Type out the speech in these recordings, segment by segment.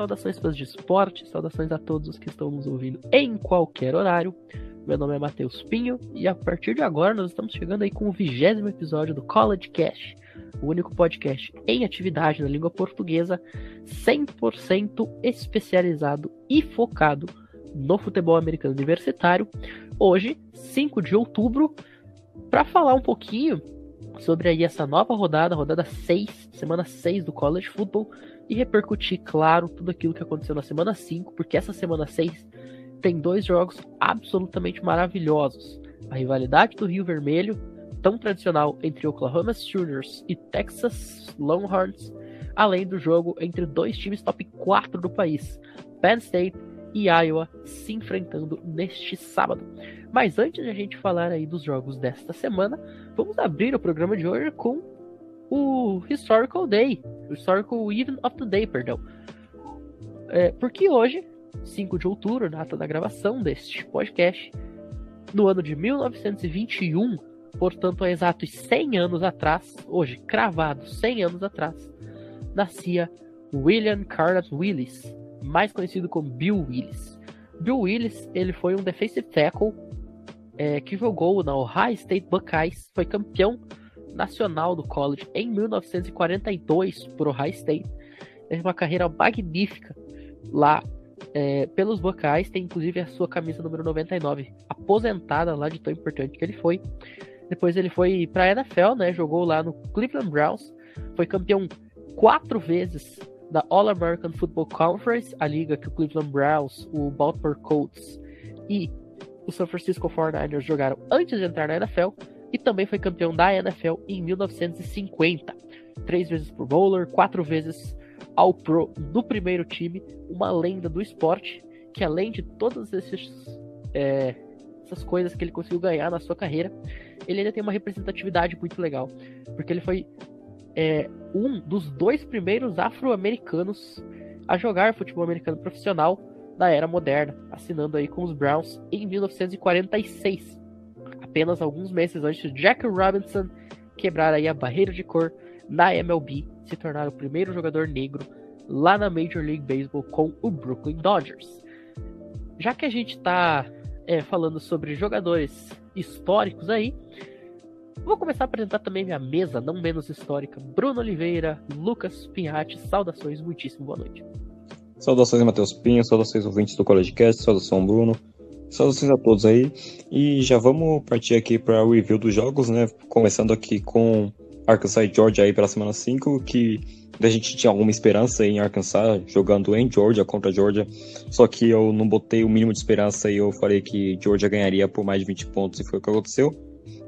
Saudações, fãs de esporte, saudações a todos os que estão nos ouvindo em qualquer horário. Meu nome é Matheus Pinho e a partir de agora nós estamos chegando aí com o vigésimo episódio do College Cast, o único podcast em atividade na língua portuguesa 100% especializado e focado no futebol americano universitário. Hoje, 5 de outubro, para falar um pouquinho sobre aí essa nova rodada, rodada 6, semana 6 do College Football e repercutir, claro, tudo aquilo que aconteceu na semana 5, porque essa semana 6 tem dois jogos absolutamente maravilhosos. A rivalidade do Rio Vermelho, tão tradicional entre Oklahoma Sooners e Texas Longhorns, além do jogo entre dois times top 4 do país, Penn State e Iowa, se enfrentando neste sábado. Mas antes de a gente falar aí dos jogos desta semana, vamos abrir o programa de hoje com o Historical Day, o Historical Even of the Day, perdão. É, porque hoje, 5 de outubro, data da gravação deste podcast, no ano de 1921, portanto há exatos 100 anos atrás, hoje cravado 100 anos atrás, nascia William Carlos Willis, mais conhecido como Bill Willis. Bill Willis ele foi um defensive tackle é, que jogou na Ohio State Buckeyes, foi campeão nacional do college em 1942 por Ohio State. Teve uma carreira magnífica lá é, pelos Buckeyes, tem inclusive a sua camisa número 99 aposentada lá de tão importante que ele foi. Depois ele foi para a NFL, né? Jogou lá no Cleveland Browns, foi campeão quatro vezes da All American Football Conference, a liga que o Cleveland Browns, o Baltimore Colts e o San Francisco 49ers jogaram antes de entrar na NFL e também foi campeão da NFL em 1950. Três vezes Pro Bowler, quatro vezes All Pro no primeiro time, uma lenda do esporte que além de todas esses, é, essas coisas que ele conseguiu ganhar na sua carreira, ele ainda tem uma representatividade muito legal, porque ele foi é, um dos dois primeiros afro-americanos a jogar futebol americano profissional da era moderna, assinando aí com os Browns em 1946 apenas alguns meses antes de Jack Robinson quebrar aí a barreira de cor na MLB, se tornar o primeiro jogador negro lá na Major League Baseball com o Brooklyn Dodgers. Já que a gente está é, falando sobre jogadores históricos aí, vou começar a apresentar também minha mesa, não menos histórica. Bruno Oliveira, Lucas Pinhatti, saudações, muitíssimo boa noite. Saudações, Matheus Pinho, saudações ouvintes do College Cast, saudação Bruno. Saudações a todos aí. E já vamos partir aqui para o review dos jogos, né? Começando aqui com Arkansas e Georgia aí pela semana 5, que a gente tinha alguma esperança em Arkansas jogando em Georgia contra Georgia. Só que eu não botei o mínimo de esperança e eu falei que Georgia ganharia por mais de 20 pontos e foi o que aconteceu.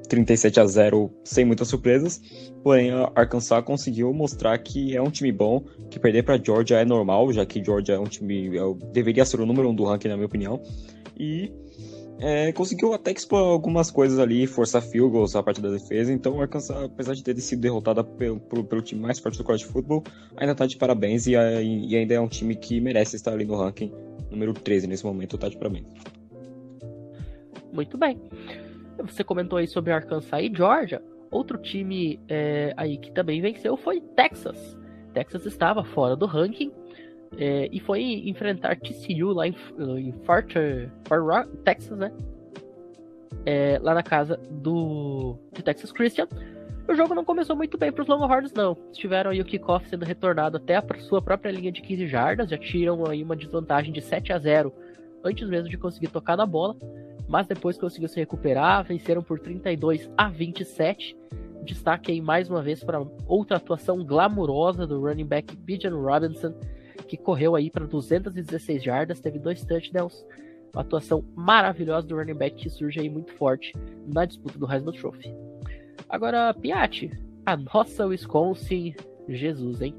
37 a 0 sem muitas surpresas. Porém, a Arkansas conseguiu mostrar que é um time bom, que perder para Georgia é normal, já que Georgia é um time é, deveria ser o número um do ranking na minha opinião e é, conseguiu até expor algumas coisas ali, forçar field goals a parte da defesa. Então, o Arkansas, apesar de ter sido derrotada pelo, pelo, pelo, time mais forte do college football, ainda tá de parabéns e, e, ainda é um time que merece estar ali no ranking número 13 nesse momento. Tá de parabéns. Muito bem. Você comentou aí sobre Arkansas e Georgia. Outro time é, aí que também venceu foi Texas. Texas estava fora do ranking, é, e foi enfrentar TCU lá em, em Fort, Fort Rock, Texas, né? É, lá na casa do Texas Christian. O jogo não começou muito bem para os Longhorns, não. Tiveram aí o kickoff sendo retornado até a sua própria linha de 15 jardas, já tiram aí uma desvantagem de 7 a 0 antes mesmo de conseguir tocar na bola, mas depois conseguiu se recuperar, venceram por 32 a 27. Destaque aí mais uma vez para outra atuação glamurosa do running back Bijan Robinson, que correu aí para 216 jardas, teve dois touchdowns, uma atuação maravilhosa do running back que surge aí muito forte na disputa do Heisman Trophy. Agora, Piatti, a nossa Wisconsin, Jesus, hein?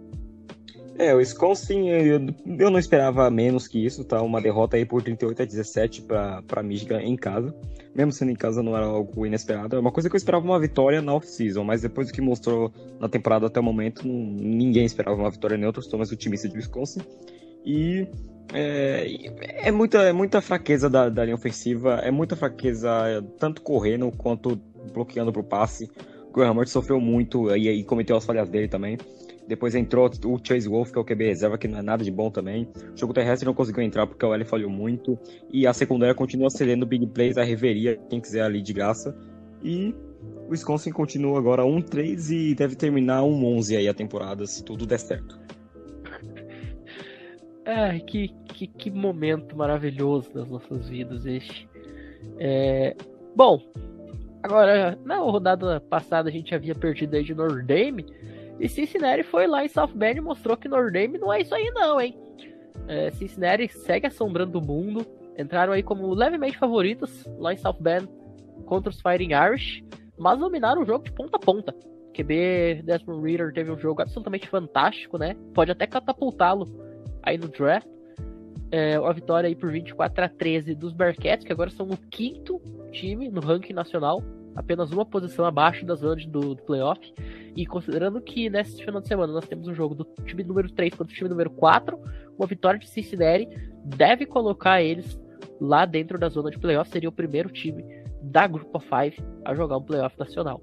É, o Wisconsin, eu, eu não esperava menos que isso, tá? Uma derrota aí por 38 a 17 para Michigan em casa. Mesmo sendo em casa, não era algo inesperado. É uma coisa que eu esperava uma vitória na off-season, mas depois do que mostrou na temporada até o momento, ninguém esperava uma vitória neutra. Estou mais otimista de Wisconsin. E é, é, muita, é muita fraqueza da, da linha ofensiva, é muita fraqueza tanto correndo quanto bloqueando para o passe. O Graham sofreu muito e, e cometeu as falhas dele também. Depois entrou o Chase Wolf, que é o QB reserva, que não é nada de bom também. O jogo terrestre não conseguiu entrar porque o L falhou muito. E a secundária continua cedendo big plays, a reveria, quem quiser ali de graça. E o Wisconsin continua agora 1-3 e deve terminar 1-11 aí a temporada, se tudo der certo. É, que, que, que momento maravilhoso das nossas vidas este. É, bom, agora, na rodada passada a gente havia perdido aí de Notre Dame, e Cincinnati foi lá em South Bend e mostrou que Notre Dame não é isso aí não, hein? É, Cincinnati segue assombrando o mundo, entraram aí como levemente favoritos lá em South Bend contra os Fighting Irish, mas dominaram o jogo de ponta a ponta. QB Desmond Reader teve um jogo absolutamente fantástico, né? Pode até catapultá-lo aí no draft. É, a vitória aí por 24 a 13 dos Bearcats, que agora são o quinto time no ranking nacional, apenas uma posição abaixo das zonas do, do playoff. E considerando que nesse final de semana nós temos um jogo do time número 3 contra o time número 4, uma vitória de Cincinnati deve colocar eles lá dentro da zona de playoff. Seria o primeiro time da Grupo 5 a jogar um playoff nacional.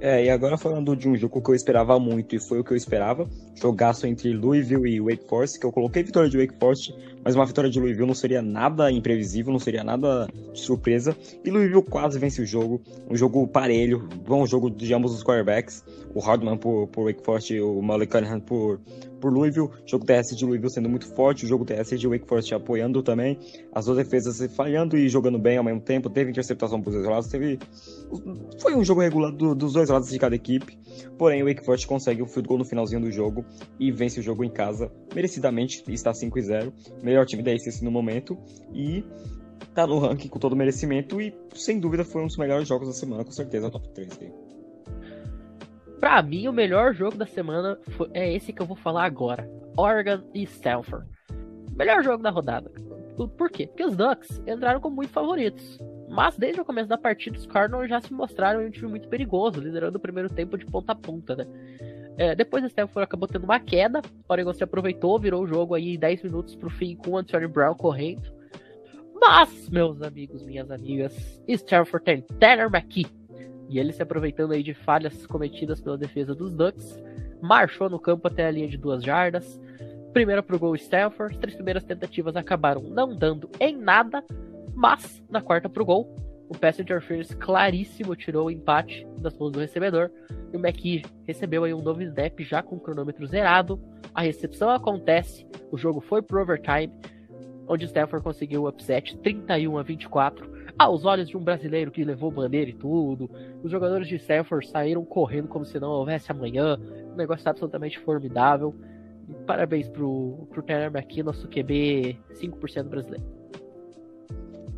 É, e agora falando de um jogo que eu esperava muito, e foi o que eu esperava, jogaço entre Louisville e Wake Forest, que eu coloquei vitória de Wake Forest, mas uma vitória de Louisville não seria nada imprevisível, não seria nada de surpresa, e Louisville quase vence o jogo, um jogo parelho, bom jogo de ambos os quarterbacks, o Hardman por, por Wake Forest e o Malik Cunningham por, por Louisville, jogo TS de Louisville sendo muito forte, o jogo TS de Wake Forest apoiando também, as duas defesas falhando e jogando bem ao mesmo tempo, teve interceptação por dois lados, teve... Foi um jogo regular do, dos dois lados de cada equipe, porém o Wake Forest consegue o field goal no finalzinho do jogo e vence o jogo em casa, merecidamente, está 5 0 melhor time da ACC no momento, e tá no ranking com todo merecimento e sem dúvida foi um dos melhores jogos da semana, com certeza top 3 aí. Pra mim, o melhor jogo da semana foi, é esse que eu vou falar agora: Oregon e Stanford. Melhor jogo da rodada. Por quê? Porque os Ducks entraram como muito favoritos. Mas desde o começo da partida, os Cardinals já se mostraram um time muito perigoso, liderando o primeiro tempo de ponta a ponta, né? É, depois o Stanford acabou tendo uma queda, o Oregon se aproveitou, virou o jogo aí 10 minutos pro fim com o Anthony Brown correndo. Mas, meus amigos, minhas amigas, Stanford tem Tanner McKee, e ele se aproveitando aí de falhas cometidas pela defesa dos Ducks, marchou no campo até a linha de duas jardas. Primeiro pro gol Stanford, as três primeiras tentativas acabaram não dando em nada, mas na quarta pro gol, o pass interference claríssimo tirou o empate das mãos do recebedor. E o McKee recebeu aí um novo snap já com o cronômetro zerado. A recepção acontece, o jogo foi pro overtime, onde o Stanford conseguiu o upset 31 a 24 aos olhos de um brasileiro que levou bandeira e tudo. Os jogadores de Stanford saíram correndo como se não houvesse amanhã. Um negócio absolutamente formidável. Parabéns pro, pro Tanner McKee, nosso QB 5% brasileiro.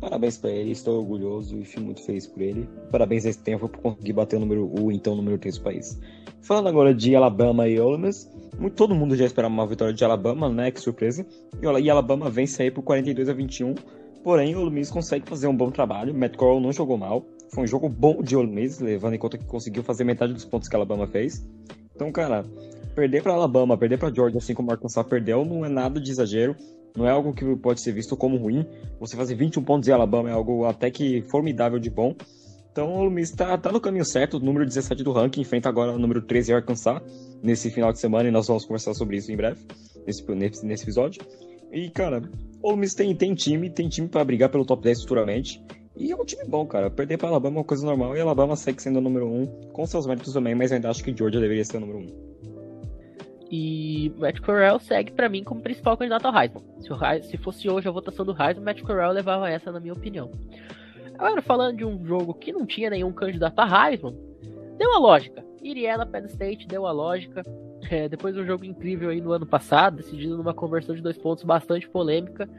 Parabéns para ele, estou orgulhoso e fico muito feliz por ele. Parabéns a Stanford por conseguir bater o número o então número 3 do país. Falando agora de Alabama e Ole Miss, todo mundo já esperava uma vitória de Alabama, né? Que surpresa. E Alabama vence aí por 42 a 21 Porém, o Ole Miss consegue fazer um bom trabalho. Matt Corral não jogou mal. Foi um jogo bom de Ole Miss, levando em conta que conseguiu fazer metade dos pontos que Alabama fez. Então, cara, perder para Alabama, perder para Georgia, assim como o Arkansas perdeu, não é nada de exagero. Não é algo que pode ser visto como ruim. Você fazer 21 pontos em Alabama é algo até que formidável de bom. Então o Miss tá, tá no caminho certo, o número 17 do ranking, enfrenta agora o número 13 Arkansas nesse final de semana e nós vamos conversar sobre isso em breve, nesse, nesse, nesse episódio. E, cara, o Ole Miss tem, tem time, tem time para brigar pelo top 10 futuramente. E é um time bom, cara. Perder para Alabama é uma coisa normal e Alabama segue sendo o número 1, com seus méritos também, mas ainda acho que Georgia deveria ser o número 1. E Matt Corral segue para mim como principal candidato ao Heisman. Se, o, se fosse hoje a votação do Heisman, Matt Corral levava essa, na minha opinião. Agora, falando de um jogo que não tinha nenhum candidato a Heisman, deu a lógica. Iriela Penn State deu a lógica. É, depois de um jogo incrível aí no ano passado, decidido numa conversão de dois pontos bastante polêmica.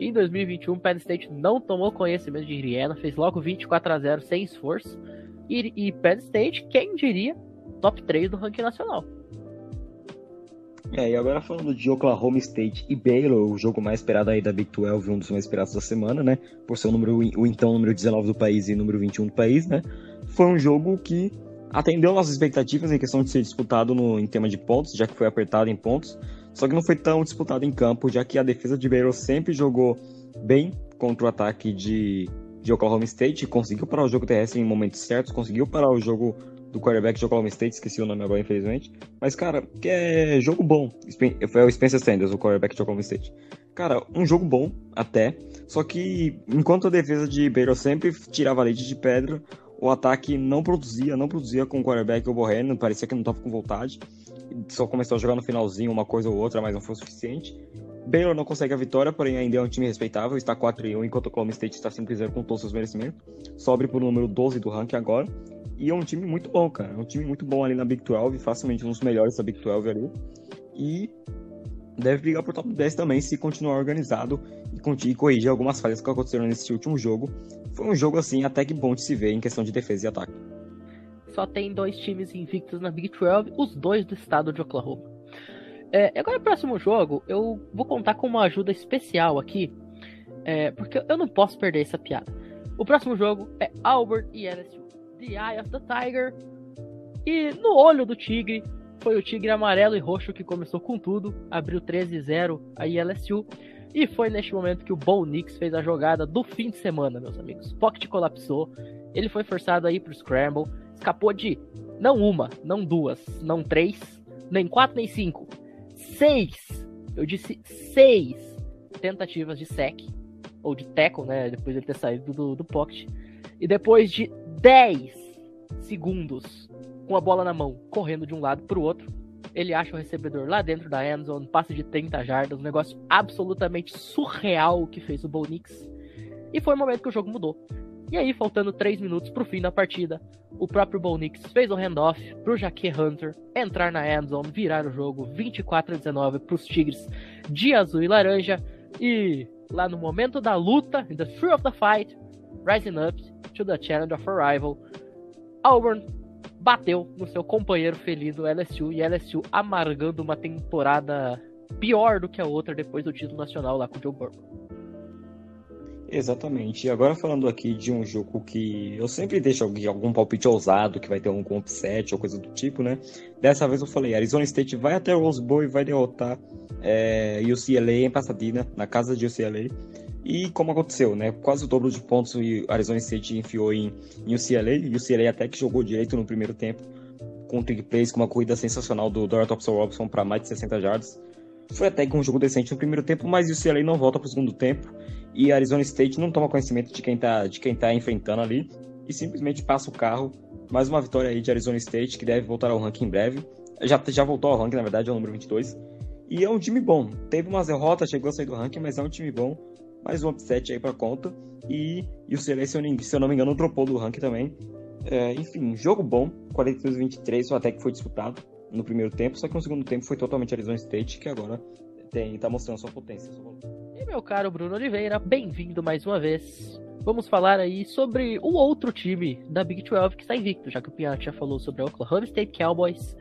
Em 2021, Penn State não tomou conhecimento de Indiana, fez logo 24 a 0 sem esforço. E, e Penn State, quem diria, top 3 do ranking nacional. É, e agora falando de Oklahoma State e Baylor, o jogo mais esperado aí da Big 12, um dos mais esperados da semana, né? Por ser o, número, o então número 19 do país e número 21 do país, né? Foi um jogo que atendeu nossas expectativas em questão de ser disputado no, em tema de pontos, já que foi apertado em pontos, só que não foi tão disputado em campo, já que a defesa de Baylor sempre jogou bem contra o ataque de, de Oklahoma State, conseguiu parar o jogo terrestre em momentos certos, conseguiu parar o jogo do quarterback de Oklahoma State, esqueci o nome agora, infelizmente. Mas, cara, que é jogo bom. Foi o Spencer Sanders, o quarterback de Oklahoma State. Cara, um jogo bom, até. Só que, enquanto a defesa de Baylor sempre tirava leite de pedra, o ataque não produzia, não produzia com o quarterback ocorrendo, parecia que não estava com vontade. Só começou a jogar no finalzinho uma coisa ou outra, mas não foi o suficiente. Baylor não consegue a vitória, porém ainda é um time respeitável, está 4 1 enquanto o Oklahoma State está 5 0 com todos os seus merecimentos. Sobe para o número 12 do ranking agora. E é um time muito bom, cara. É um time muito bom ali na Big 12, facilmente um dos melhores da Big 12 ali. E deve brigar por top 10 também se continuar organizado e, e corrigir algumas falhas que aconteceram nesse último jogo. Foi um jogo assim até que bom de se ver em questão de defesa e ataque. Só tem dois times invictos na Big 12, os dois do estado de Oklahoma. É, agora, próximo jogo, eu vou contar com uma ajuda especial aqui, é, porque eu não posso perder essa piada. O próximo jogo é Albert e LSU. The Eye of the Tiger. E no olho do tigre, foi o Tigre amarelo e roxo que começou com tudo, abriu 13-0 a LSU. E foi neste momento que o Bo Nix fez a jogada do fim de semana, meus amigos. Pocket colapsou, ele foi forçado a ir pro Scramble, escapou de não uma, não duas, não três, nem quatro, nem cinco, seis, eu disse seis tentativas de sec, ou de tackle, né, depois de ele ter saído do, do pocket. E depois de 10 segundos com a bola na mão, correndo de um lado para o outro. Ele acha o recebedor lá dentro da endzone, passa de 30 jardas, um negócio absolutamente surreal que fez o Bo Nix. E foi o momento que o jogo mudou. E aí, faltando 3 minutos pro fim da partida, o próprio Bo Nix fez o handoff pro Jaque Hunter entrar na endzone, virar o jogo 24 a 19 pros Tigres de azul e laranja. E lá no momento da luta, in the thrill of the fight, rising up to the challenge of arrival, Auburn bateu no seu companheiro feliz do LSU e LSU amargando uma temporada pior do que a outra depois do título nacional lá com o Joe Burrow. Exatamente. E agora falando aqui de um jogo que eu sempre deixo algum palpite ousado, que vai ter um upset ou coisa do tipo, né? Dessa vez eu falei, Arizona State vai até Rose Bowl e vai derrotar é, UCLA em Pasadena, na casa de UCLA. E como aconteceu, né? Quase o dobro de pontos o Arizona State enfiou em, em UCLA. UCLA até que jogou direito no primeiro tempo, com trick plays, com uma corrida sensacional do Dora Thompson Robson para mais de 60 jardas. Foi até que um jogo decente no primeiro tempo, mas o UCLA não volta para o segundo tempo. E Arizona State não toma conhecimento de quem está de quem tá enfrentando ali. E simplesmente passa o carro. Mais uma vitória aí de Arizona State, que deve voltar ao ranking em breve. Já, já voltou ao ranking, na verdade, é o número 22. E é um time bom. Teve umas derrotas, chegou a sair do ranking, mas é um time bom mais um upset aí pra conta. E, e o Celeste, se eu não me engano, dropou do ranking também. É, enfim, jogo bom, 42 23, até que foi disputado no primeiro tempo, só que no segundo tempo foi totalmente Arizona State, que agora tem, tá mostrando sua potência. E meu caro Bruno Oliveira, bem-vindo mais uma vez. Vamos falar aí sobre o outro time da Big 12 que está invicto, já que o Piatti já falou sobre a Oklahoma State Cowboys.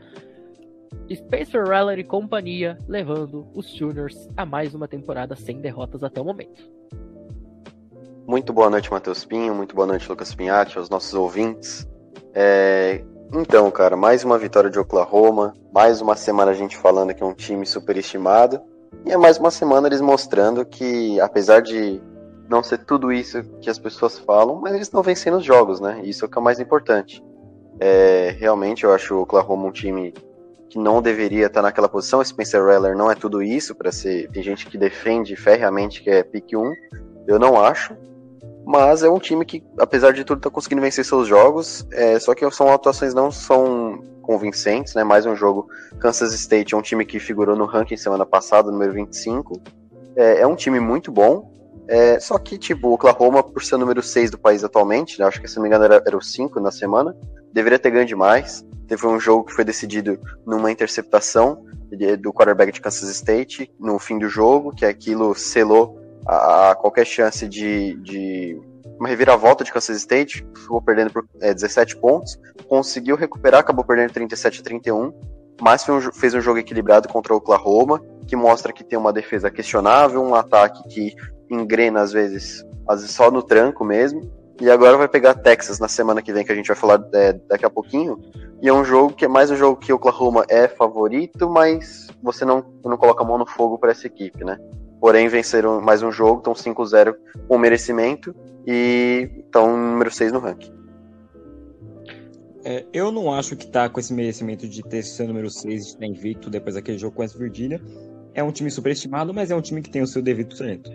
Spencer Rattler e companhia levando os Juniors a mais uma temporada sem derrotas até o momento. Muito boa noite, Matheus Pinho. Muito boa noite, Lucas Pinhatti, aos nossos ouvintes. É... Então, cara, mais uma vitória de Oklahoma. Mais uma semana a gente falando que é um time superestimado. E é mais uma semana eles mostrando que, apesar de não ser tudo isso que as pessoas falam, mas eles estão vencendo os jogos, né? Isso é o que é o mais importante. É... Realmente eu acho o Oklahoma um time que não deveria estar naquela posição. Spencer Rattler não é tudo isso para ser. Tem gente que defende ferreamente que é pick 1. Eu não acho. Mas é um time que, apesar de tudo, está conseguindo vencer seus jogos. É, só que são atuações não são convincentes, né? Mais um jogo. Kansas State é um time que figurou no ranking semana passada, número 25. É, é um time muito bom. É, só que, tipo, o Oklahoma, por ser o número 6 do país atualmente, né, acho que se não me engano era, era o 5 na semana, deveria ter ganho demais. Teve um jogo que foi decidido numa interceptação do quarterback de Kansas State no fim do jogo, que aquilo selou a, qualquer chance de, de uma reviravolta de Kansas State, ficou perdendo por é, 17 pontos, conseguiu recuperar, acabou perdendo 37 a 31, mas um, fez um jogo equilibrado contra o Oklahoma, que mostra que tem uma defesa questionável, um ataque que engrena às vezes, às vezes só no tranco mesmo, e agora vai pegar Texas na semana que vem, que a gente vai falar é, daqui a pouquinho. E é um jogo que é mais um jogo que Oklahoma é favorito, mas você não, não coloca a mão no fogo para essa equipe, né? Porém, venceram mais um jogo, estão 5-0 com merecimento e estão número 6 no ranking. É, eu não acho que tá com esse merecimento de ter seu número 6 de estar invicto depois daquele jogo com a Virgínia. É um time superestimado, mas é um time que tem o seu devido talento.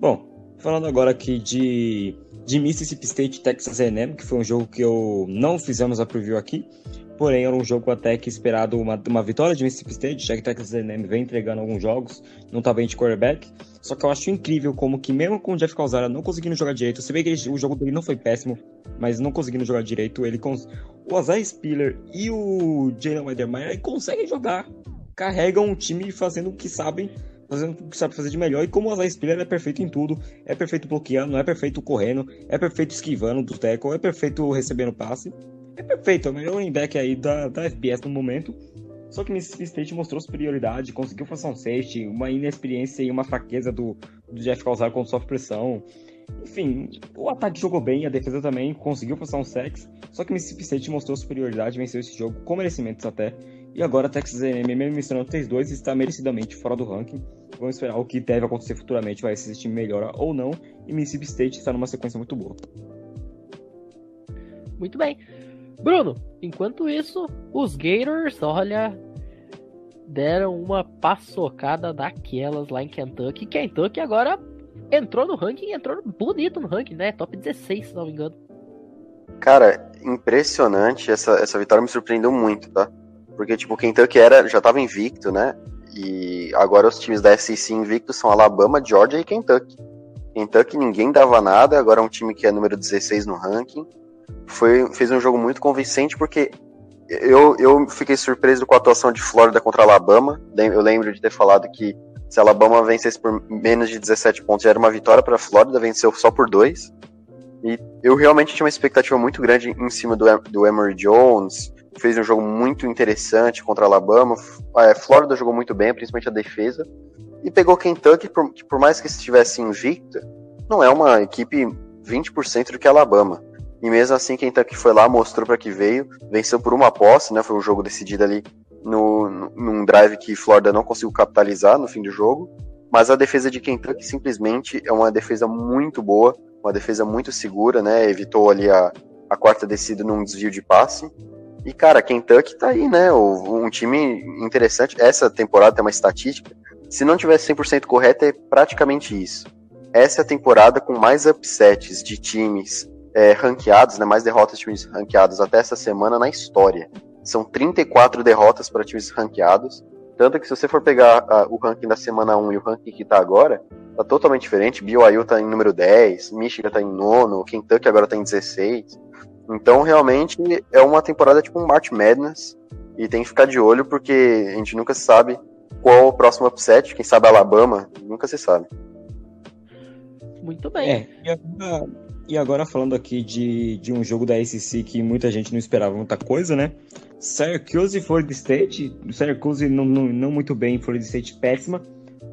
Bom, falando agora aqui de, de Mississippi State Texas A&M, que foi um jogo que eu não fizemos a preview aqui, porém era um jogo até que esperado uma, uma vitória de Mississippi State, já que Texas A&M vem entregando alguns jogos, não tá bem de quarterback, só que eu acho incrível como que mesmo com o Jeff Calzara não conseguindo jogar direito, você vê que ele, o jogo dele não foi péssimo, mas não conseguindo jogar direito, ele cons... o Azar Spiller e o Jalen Weidermeyer conseguem jogar, carregam um time fazendo o que sabem, fazendo o que sabe fazer de melhor. E como o Azar Spiller é perfeito em tudo, é perfeito bloqueando, é perfeito correndo, é perfeito esquivando do tackle, é perfeito recebendo passe. É perfeito, é o melhor running back aí da, da FBS no momento. Só que Mississippi State mostrou superioridade, conseguiu fazer um safety, uma inexperiência e uma fraqueza do, do Jeff Calzar quando sofre pressão. Enfim, o ataque jogou bem, a defesa também conseguiu passar um sex. Só que Mississippi State mostrou superioridade, venceu esse jogo com merecimentos até. E agora Texas A&M, mesmo misturando 3-2, está merecidamente fora do ranking. Vamos esperar o que deve acontecer futuramente, vai se esse time melhora ou não. E Mississippi State está numa sequência muito boa. Muito bem. Bruno, enquanto isso, os Gators, olha, deram uma paçocada daquelas lá em Kentucky. Kentucky agora entrou no ranking, entrou bonito no ranking, né? Top 16, se não me engano. Cara, impressionante. Essa, essa vitória me surpreendeu muito, tá? Porque, tipo, Kentucky era, já tava invicto, né? E agora os times da SEC invictos são Alabama, Georgia e Kentucky. Kentucky ninguém dava nada, agora é um time que é número 16 no ranking. Foi, fez um jogo muito convincente porque eu, eu fiquei surpreso com a atuação de Flórida contra Alabama. Eu lembro de ter falado que se Alabama vencesse por menos de 17 pontos já era uma vitória para Flórida, venceu só por dois. E eu realmente tinha uma expectativa muito grande em cima do, do Emory Jones, fez um jogo muito interessante contra a Alabama. A Flórida jogou muito bem, principalmente a defesa. E pegou Kentucky, por, que por mais que estivesse invicta, não é uma equipe 20% do que a Alabama. E mesmo assim, Kentucky foi lá, mostrou para que veio, venceu por uma posse, né? Foi um jogo decidido ali no, num drive que Flórida não conseguiu capitalizar no fim do jogo. Mas a defesa de Kentucky simplesmente é uma defesa muito boa, uma defesa muito segura, né? Evitou ali a, a quarta descida num desvio de passe. E, cara, Kentucky tá aí, né? Um time interessante. Essa temporada tem uma estatística. Se não tivesse 100% correta, é praticamente isso. Essa é a temporada com mais upsets de times é, ranqueados, né? Mais derrotas de times ranqueados até essa semana na história. São 34 derrotas para times ranqueados. Tanto que se você for pegar uh, o ranking da semana 1 e o ranking que tá agora, tá totalmente diferente. BYU tá em número 10, Michigan tá em nono, Kentucky agora tá em 16. Então, realmente, é uma temporada tipo um March Madness. E tem que ficar de olho, porque a gente nunca sabe qual o próximo upset. Quem sabe Alabama, nunca se sabe. Muito bem. É, e, agora, e agora, falando aqui de, de um jogo da SEC que muita gente não esperava muita coisa, né? Syracuse e Florida State. Syracuse não, não, não muito bem, Florida State péssima.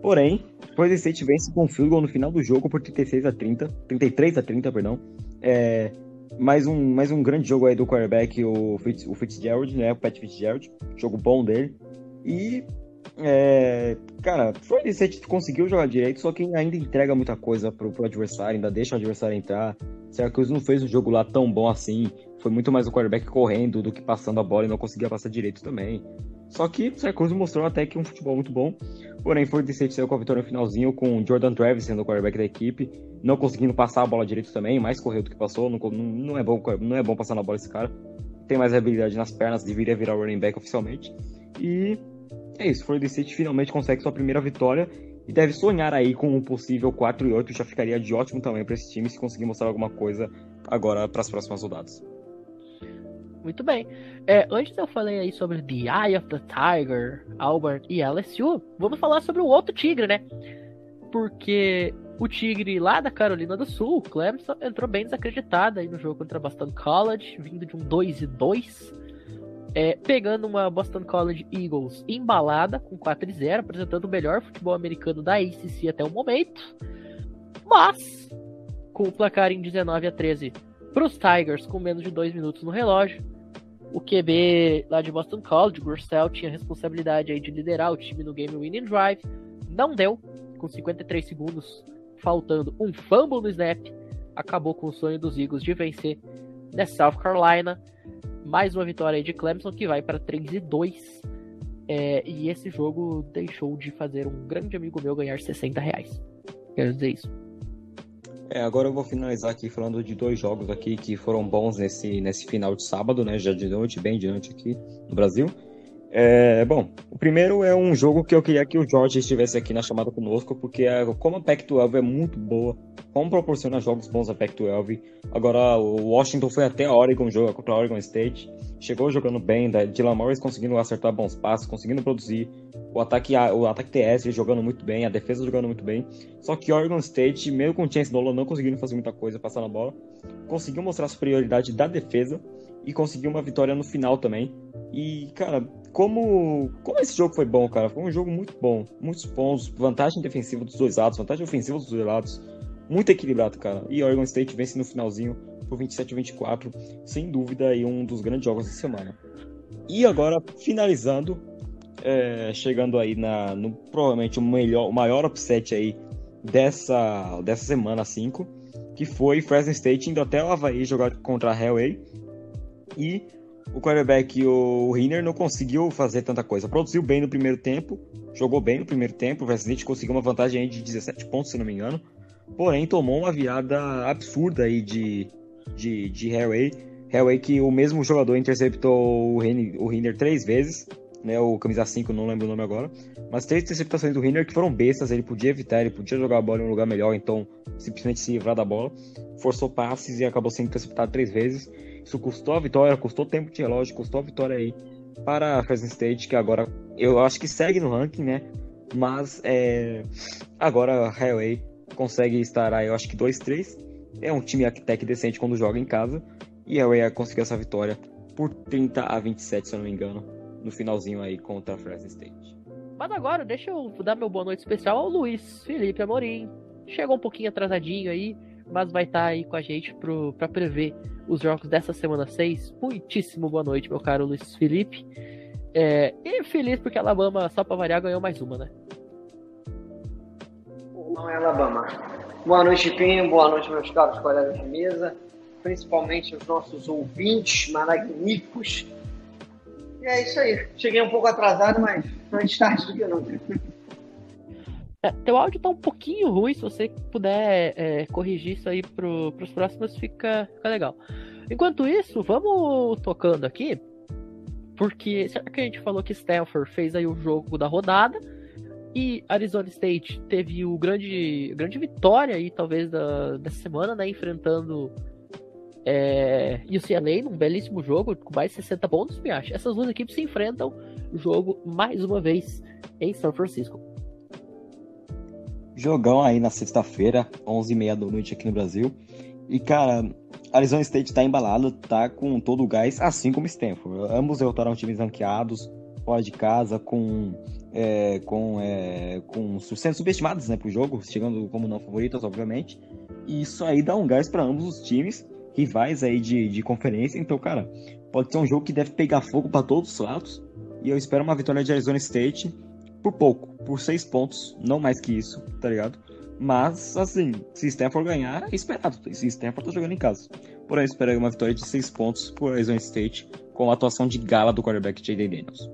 Porém, Florida State vence com field goal no final do jogo por 36 a 30. 33 a 30, perdão. É, mais um, mais um grande jogo aí do quarterback, o, Fitz, o Fitzgerald, né? O Pat Fitzgerald. Jogo bom dele. E, é, cara, Florida State conseguiu jogar direito, só que ainda entrega muita coisa pro, pro adversário, ainda deixa o adversário entrar. Syracuse não fez um jogo lá tão bom assim. Foi muito mais o quarterback correndo do que passando a bola e não conseguia passar direito também. Só que Syracuse mostrou até que um futebol muito bom. Porém, Florida State saiu com a vitória no finalzinho, com Jordan Travis sendo o quarterback da equipe, não conseguindo passar a bola direito também, mais correu do que passou, não, não, é, bom, não é bom passar na bola esse cara. Tem mais habilidade nas pernas, deveria virar running back oficialmente. E é isso, Florida State finalmente consegue sua primeira vitória e deve sonhar aí com um possível 4 e 8, já ficaria de ótimo tamanho para esse time se conseguir mostrar alguma coisa agora para as próximas rodadas. Muito bem. É, antes eu falei aí sobre The Eye of the Tiger, Albert e LSU. Vamos falar sobre o outro tigre, né? Porque o tigre lá da Carolina do Sul, Clemson, entrou bem desacreditado aí no jogo contra Boston College, vindo de um 2 e 2. É, pegando uma Boston College Eagles embalada com 4 e 0, apresentando o melhor futebol americano da ACC até o momento. Mas, com o placar em 19 a 13 para os Tigers com menos de 2 minutos no relógio, o QB lá de Boston College, Gursell, tinha responsabilidade aí de liderar o time no game winning drive. Não deu, com 53 segundos, faltando um fumble no snap, acabou com o sonho dos Eagles de vencer na South Carolina. Mais uma vitória aí de Clemson que vai para 3 e 2. É, e esse jogo deixou de fazer um grande amigo meu ganhar 60 reais. Quero dizer isso. É, agora eu vou finalizar aqui falando de dois jogos aqui que foram bons nesse, nesse final de sábado, né? Já de noite, bem noite aqui no Brasil. É, bom, o primeiro é um jogo que eu queria que o Jorge estivesse aqui na chamada conosco, porque é, como a Pac-12 é muito boa, como proporciona jogos bons a Pac-12. Agora, o Washington foi até a Oregon jogo contra a Oregon State, chegou jogando bem, da Dylan Morris conseguindo acertar bons passos, conseguindo produzir, o ataque, o ataque TS jogando muito bem, a defesa jogando muito bem. Só que Oregon State, mesmo com o Chance Nolan não conseguindo fazer muita coisa passando a bola, conseguiu mostrar a superioridade da defesa e conseguiu uma vitória no final também. E, cara, como, como esse jogo foi bom, cara. Foi um jogo muito bom. Muitos pontos, vantagem defensiva dos dois lados, vantagem ofensiva dos dois lados. Muito equilibrado, cara. E Oregon State vence no finalzinho por 27 a 24. Sem dúvida, aí um dos grandes jogos da semana. E agora, finalizando, é, chegando aí na, no provavelmente o melhor, o maior upset aí dessa, dessa semana 5, que foi Fresno State indo até o Havaí jogar contra a Hellway. E o quarterback, o Hinner, não conseguiu fazer tanta coisa. Produziu bem no primeiro tempo, jogou bem no primeiro tempo. O West conseguiu uma vantagem de 17 pontos, se não me engano. Porém, tomou uma virada absurda aí de, de, de Hairway. Hairway que o mesmo jogador interceptou o Hinner, três vezes. Né, o camisa 5, não lembro o nome agora. Mas três interceptações do Hinner que foram bestas. Ele podia evitar, ele podia jogar a bola em um lugar melhor. Então, simplesmente se livrar da bola. Forçou passes e acabou sendo interceptado três vezes. Isso custou a vitória, custou tempo de relógio, custou a vitória aí para a Fresno State, que agora eu acho que segue no ranking, né? Mas é, agora a Highway consegue estar aí, eu acho que 2-3. É um time até que decente quando joga em casa. E a Highway conseguiu essa vitória por 30 a 27, se eu não me engano, no finalzinho aí contra a Fresno State. Mas agora, deixa eu dar meu boa noite especial ao Luiz Felipe Amorim. Chegou um pouquinho atrasadinho aí, mas vai estar tá aí com a gente para prever os jogos dessa semana 6. Muitíssimo boa noite, meu caro Luiz Felipe. É, e feliz porque Alabama, só para variar, ganhou mais uma, né? Não é Alabama. Boa noite, Pinho. Boa noite, meus caros colegas de mesa. Principalmente os nossos ouvintes magníficos. E é isso aí. Cheguei um pouco atrasado, mas antes tarde do que nunca. Teu áudio tá um pouquinho ruim, se você puder é, corrigir isso aí pro, pros próximos, fica, fica legal. Enquanto isso, vamos tocando aqui, porque será que a gente falou que Stanford fez aí o jogo da rodada e Arizona State teve o grande, grande vitória aí, talvez, da, dessa semana, né, enfrentando é, UCLA num belíssimo jogo, com mais de 60 pontos, me acha. Essas duas equipes se enfrentam, jogo mais uma vez em São Francisco. Jogão aí na sexta-feira, 11h30 da noite aqui no Brasil. E, cara, Arizona State tá embalado, tá com todo o gás, assim como Stanford. Ambos derrotaram times ranqueados, fora de casa, com, é, com, é, com sendo subestimados né, pro jogo, chegando como não favoritos, obviamente. E isso aí dá um gás para ambos os times, rivais aí de, de conferência. Então, cara, pode ser um jogo que deve pegar fogo para todos os lados. E eu espero uma vitória de Arizona State por pouco, por seis pontos, não mais que isso, tá ligado? Mas, assim, se Stanford ganhar, é esperado. Se Stanford tá jogando em casa. Porém, espero uma vitória de seis pontos por Arizona State, com a atuação de gala do quarterback J.D. Daniels.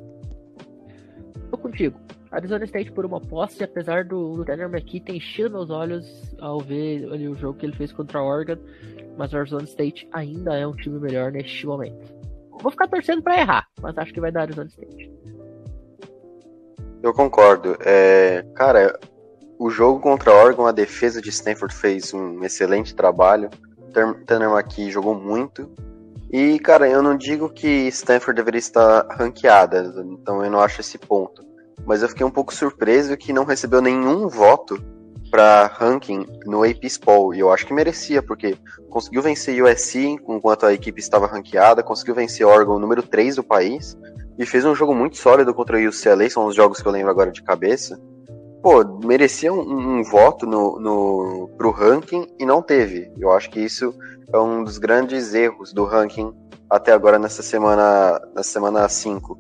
Tô contigo. Arizona State por uma posse, apesar do, do Tanner McKee ter enchido meus olhos ao ver ali, o jogo que ele fez contra a Oregon, mas o Arizona State ainda é um time melhor neste momento. Vou ficar torcendo para errar, mas acho que vai dar Arizona State. Eu concordo. É, cara, o jogo contra Oregon, a defesa de Stanford fez um excelente trabalho. Tanner McKee jogou muito. E, cara, eu não digo que Stanford deveria estar ranqueada, então eu não acho esse ponto. Mas eu fiquei um pouco surpreso que não recebeu nenhum voto para ranking no AP Poll. E eu acho que merecia, porque conseguiu vencer USC enquanto a equipe estava ranqueada, conseguiu vencer Oregon, número 3 do país, e fez um jogo muito sólido contra o UCLA, são os jogos que eu lembro agora de cabeça. Pô, merecia um, um voto no, no, pro ranking e não teve. Eu acho que isso é um dos grandes erros do ranking até agora nessa semana, na semana 5.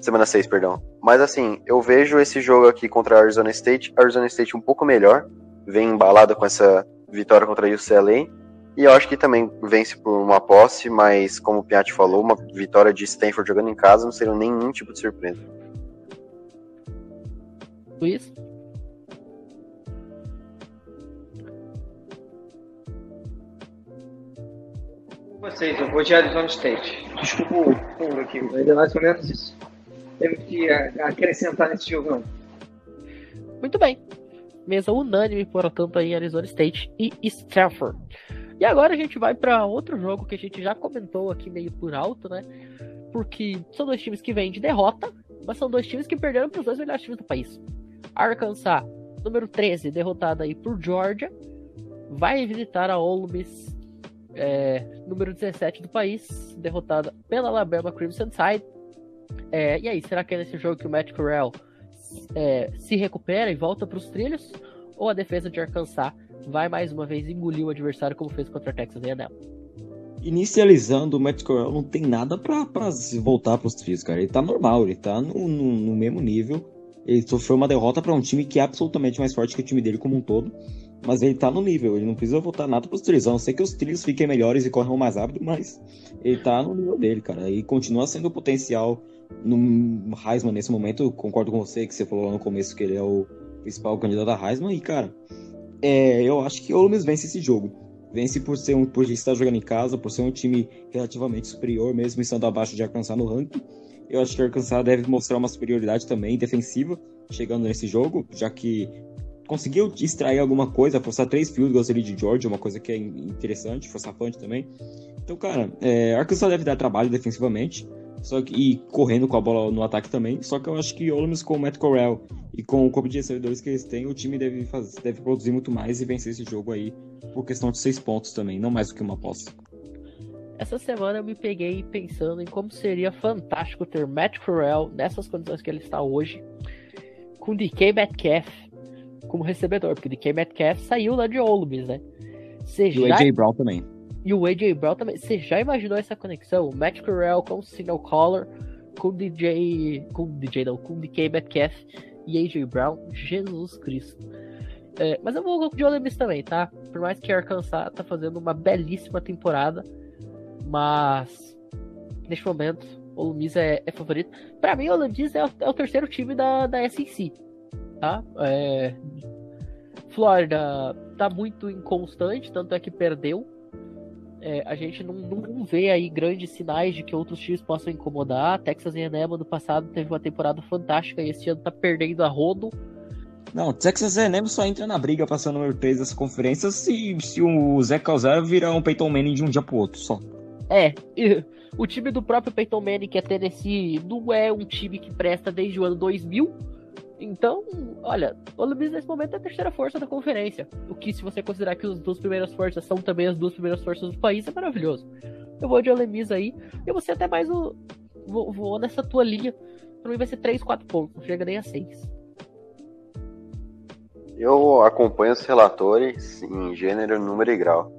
Semana 6, perdão. Mas assim, eu vejo esse jogo aqui contra a Arizona State, Arizona State um pouco melhor, vem embalado com essa vitória contra a UCLA. E eu acho que também vence por uma posse, mas como o Piatti falou, uma vitória de Stanford jogando em casa não seria nenhum tipo de surpresa. Luiz? Vocês, eu vou de Arizona State. Desculpa o fundo aqui, mas é mais ou menos isso. Temos que acrescentar nesse jogo, não. Muito bem. Mesa unânime, portanto, aí Arizona State e Stanford. E agora a gente vai para outro jogo que a gente já comentou aqui meio por alto, né? Porque são dois times que vêm de derrota, mas são dois times que perderam para os dois melhores times do país. Arkansas, número 13, derrotada aí por Georgia, vai visitar a Ole Miss, é, número 17 do país, derrotada pela Alabama Crimson Tide. É, e aí, será que é nesse jogo que o Matt Corral é, se recupera e volta para os trilhos? Ou a defesa de Arkansas vai mais uma vez engolir o adversário como fez contra a Texas A&M? Inicializando, o Matt Corral não tem nada para voltar para os trilhos, cara. Ele tá normal, ele tá no, no, no mesmo nível. Ele sofreu uma derrota para um time que é absolutamente mais forte que o time dele como um todo. Mas ele tá no nível, ele não precisa voltar nada pros trilhos. A não ser que os trilhos fiquem melhores e corram mais rápido, mas ele tá no nível dele, cara. E continua sendo o potencial no Heisman nesse momento, concordo com você que você falou no começo que ele é o principal candidato a Heisman. E, cara, é, eu acho que o Miss vence esse jogo. Vence por ser um, por estar jogando em casa, por ser um time relativamente superior, mesmo estando abaixo de alcançar no ranking. Eu acho que Arkansas deve mostrar uma superioridade também defensiva chegando nesse jogo, já que conseguiu extrair alguma coisa, forçar três field goals ali de George, uma coisa que é interessante, forçar punch também. Então, cara, é, Arkansas deve dar trabalho defensivamente. Só que, e correndo com a bola no ataque também. Só que eu acho que Ole Miss com o Matt Corral e com o corpo de recebedores que eles têm, o time deve, fazer, deve produzir muito mais e vencer esse jogo aí por questão de seis pontos também, não mais do que uma posse. Essa semana eu me peguei pensando em como seria fantástico ter Matt Corral nessas condições que ele está hoje, com DK Metcalf como recebedor, porque DK Metcalf saiu lá de Ole Miss, né? Você e o AJ Brown também. E o AJ Brown também. Você já imaginou essa conexão? O Matt Corral com o Signal Caller, com o DJ. Com o DJ não, com o DK Metcalf e AJ Brown. Jesus Cristo. É, mas eu vou de Ole Miss também, tá? Por mais que Arkansas tá fazendo uma belíssima temporada. Mas. Neste momento, o Ole Miss é, é favorito. Para mim, o Ole Miss é o, é o, terceiro time da, da SEC. Tá? É, Flórida tá muito inconstante, tanto é que perdeu é, a gente não, não, vê aí grandes sinais de que outros times possam incomodar. Texas A&M no passado teve uma temporada fantástica e esse ano tá perdendo a rodo. Não, Texas A&M só entra na briga para ser o número 3 dessa conferência se, se o Zé Calzar virar um Peyton Manning de um dia pro outro, só. É, o time do próprio Peyton Manning, que é Tennessee, não é um time que presta desde o ano 2000, então, olha, o Ole Miss nesse momento é a terceira força da conferência. O que, se você considerar que as duas primeiras forças são também as duas primeiras forças do país, é maravilhoso. Eu vou de Ole Miss aí. Eu vou ser até mais o. Vou, vou nessa tua linha. Pra mim vai ser 3, 4 pontos. Não chega nem a 6. Eu acompanho os relatores em gênero, número e grau.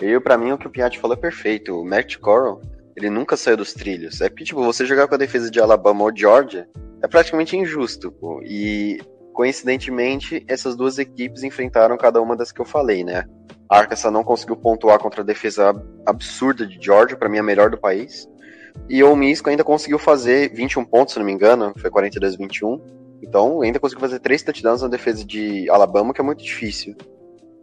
E para mim o que o Piatti falou é perfeito. O Matt Corral, ele nunca saiu dos trilhos. É que, tipo, você jogar com a defesa de Alabama ou Georgia, é praticamente injusto, pô. E coincidentemente, essas duas equipes enfrentaram cada uma das que eu falei, né? A Arkansas não conseguiu pontuar contra a defesa absurda de Georgia, para mim a melhor do país. E o Misco ainda conseguiu fazer 21 pontos, se não me engano, foi 42-21. Então, ainda conseguiu fazer três touchdowns na defesa de Alabama, que é muito difícil.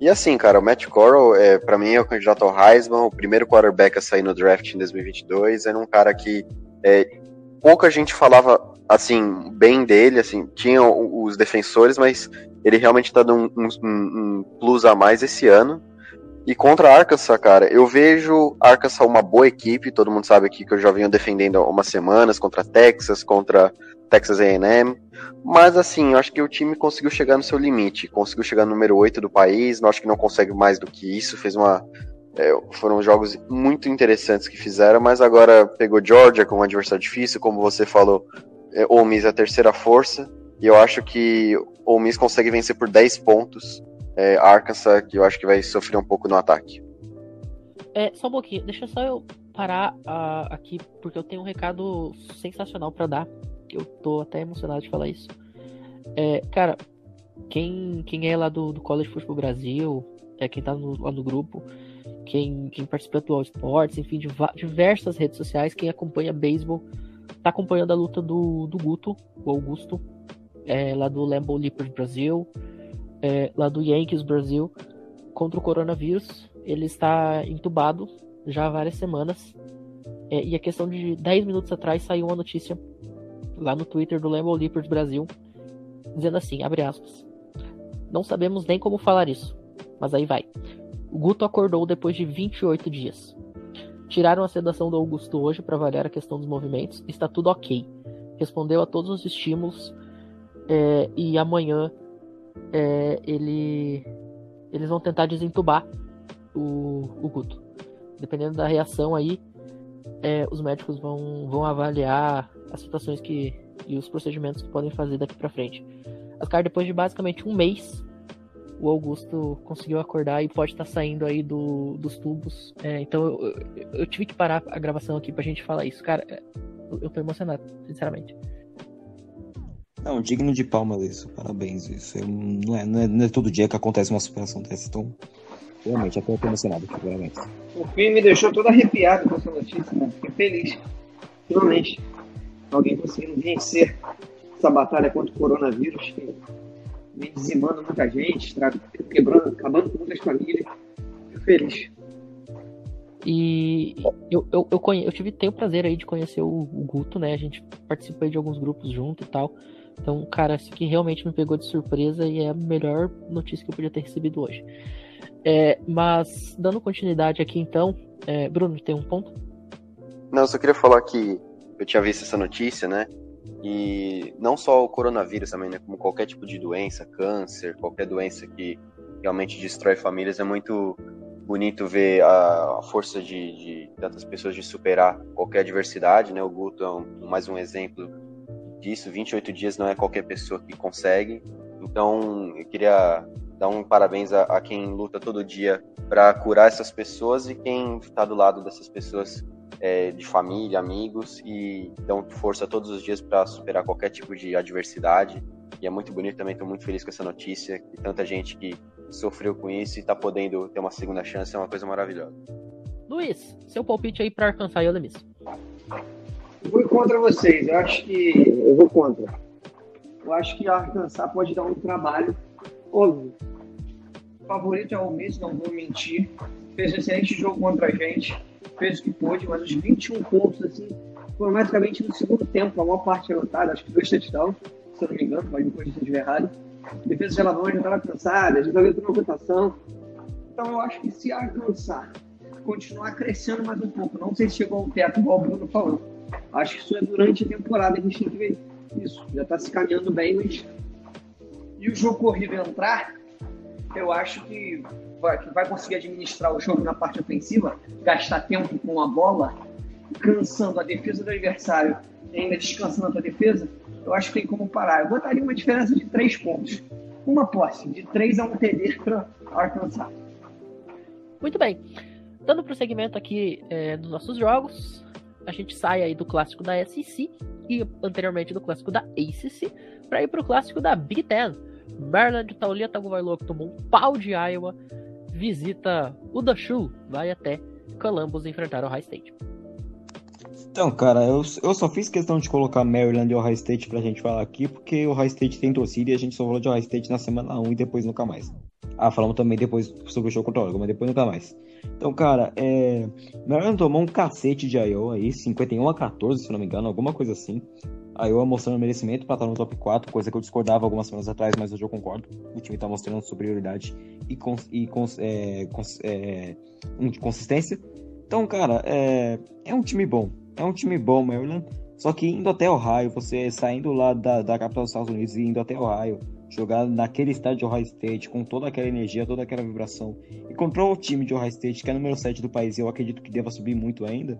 E assim, cara, o Matt Corral, é, para mim, é o candidato ao Heisman, o primeiro quarterback a sair no draft em 2022. Era um cara que é, pouca gente falava assim, bem dele, assim, tinha os defensores, mas ele realmente tá dando um, um, um plus a mais esse ano. E contra a Arkansas, cara, eu vejo a Arkansas uma boa equipe, todo mundo sabe aqui que eu já venho defendendo há umas semanas contra Texas, contra Texas A&M, mas assim, eu acho que o time conseguiu chegar no seu limite, conseguiu chegar no número 8 do país, não acho que não consegue mais do que isso, fez uma é, foram jogos muito interessantes que fizeram, mas agora pegou Georgia com um adversário difícil, como você falou, é, o Miss é a terceira força, e eu acho que o Miss consegue vencer por 10 pontos. É, Arkansas, que eu acho que vai sofrer um pouco no ataque. É, só um pouquinho, deixa só eu parar uh, aqui, porque eu tenho um recado sensacional para dar. Eu tô até emocionado de falar isso. É, cara, quem, quem é lá do, do College Football Brasil, é quem tá no, lá no grupo, quem, quem participa do All Sports, enfim, de diversas redes sociais, quem acompanha beisebol, tá acompanhando a luta do, do Guto, o Augusto, é, lá do Lambeau Leapers Brasil, é, lá do Yankees Brasil, contra o coronavírus. Ele está entubado já há várias semanas. É, e a questão de 10 minutos atrás saiu uma notícia lá no Twitter do Lambeau Leapers Brasil, dizendo assim, abre aspas, não sabemos nem como falar isso, mas aí vai. Guto acordou depois de 28 dias. Tiraram a sedação do Augusto hoje para avaliar a questão dos movimentos. Está tudo ok. Respondeu a todos os estímulos é, e amanhã é, ele, eles vão tentar desentubar o, o Guto. Dependendo da reação aí, é, os médicos vão, vão avaliar as situações que e os procedimentos que podem fazer daqui para frente. Ascar, depois de basicamente um mês, o Augusto conseguiu acordar e pode estar tá saindo aí do, dos tubos. É, então eu, eu, eu, tive que parar a gravação aqui pra gente falar isso. Cara, eu, eu tô emocionado, sinceramente. Não, digno de palmas isso, parabéns. Isso eu, não, é, não, é, não é todo dia que acontece uma superação dessa, então realmente até eu tô emocionado, parabéns. O fim me deixou todo arrepiado com essa notícia, né? Fiquei feliz. Finalmente, alguém conseguindo vencer essa batalha contra o coronavírus, que vem dizimando muita gente, quebrando, acabando com muitas famílias. Fico feliz. E eu, eu, eu, conhe... eu tive tenho o prazer aí de conhecer o, o Guto, né? A gente participou de alguns grupos junto e tal. Então, cara, isso aqui realmente me pegou de surpresa e é a melhor notícia que eu podia ter recebido hoje. É, mas, dando continuidade aqui então, é, Bruno, tem um ponto? Não, eu só queria falar que eu tinha visto essa notícia, né? E não só o coronavírus também, né? Como qualquer tipo de doença, câncer, qualquer doença que realmente destrói famílias, é muito bonito ver a, força de, de tantas pessoas de superar qualquer adversidade, né? O Guto é um, mais um exemplo disso. 28 dias não é qualquer pessoa que consegue. Então, eu queria dar um parabéns a, a quem luta todo dia para curar essas pessoas e quem está do lado dessas pessoas é, de família, amigos e dão força todos os dias para superar qualquer tipo de adversidade. E é muito bonito também, estou muito feliz com essa notícia, que tanta gente que sofreu com isso e está podendo ter uma segunda chance é uma coisa maravilhosa. Luiz, seu palpite aí para alcançar o Lemis. Fui contra vocês, eu acho que. Eu vou contra. Eu acho que alcançar pode dar um trabalho. Óbvio. O favorito é o Messi, não vou mentir. Fez um excelente jogo contra a gente fez o que pôde, mas os 21 pontos, assim, foram basicamente no segundo tempo, a maior parte anotada, acho que dois touchdowns, se eu não me engano, me corrigir se eu estiver errado. A defesa de Alabama já estava cansada, já estava entrando na rotação. Então eu acho que se alcançar, continuar crescendo mais um pouco, não sei se chegou ao teto, igual o Bruno falou. Acho que isso é durante a temporada, a gente tem que ver isso. Já está se caminhando bem, mas. E o jogo corrido entrar, eu acho que vai, que vai conseguir administrar o jogo na parte ofensiva, gastar tempo com a bola, cansando a defesa do adversário e ainda descansando a defesa, eu acho que tem como parar. Eu botaria uma diferença de três pontos. Uma posse, de três a um TD para alcançar. Muito bem. Dando prosseguimento aqui é, nos nossos jogos, a gente sai aí do clássico da SEC e anteriormente do clássico da ACC para ir para o clássico da Big Ten. Maryland, Taulia Tagovailoa tomou um pau de Iowa visita o Dashu, vai até Columbus enfrentar o High State. Então, cara, eu, eu só fiz questão de colocar Maryland e Ohio State pra gente falar aqui, porque o Ohio State tem torcida e a gente só falou de Ohio State na semana 1 e depois nunca mais. Ah, falamos também depois sobre o show contra o Oregon, mas depois nunca mais. Então, cara, é... Maryland tomou um cacete de Iowa aí, 51 a 14, se não me engano, alguma coisa assim. A Iowa mostrando merecimento para estar no top 4, coisa que eu discordava algumas semanas atrás, mas hoje eu concordo. O time está mostrando superioridade e, cons e cons é, cons é, um, consistência. Então, cara, é, é um time bom. É um time bom, Maryland. Só que indo até Ohio, você saindo lá da, da capital dos Estados Unidos e indo até Ohio, jogar naquele estádio de Ohio State, com toda aquela energia, toda aquela vibração, e contra o time de Ohio State, que é número 7 do país, e eu acredito que deva subir muito ainda,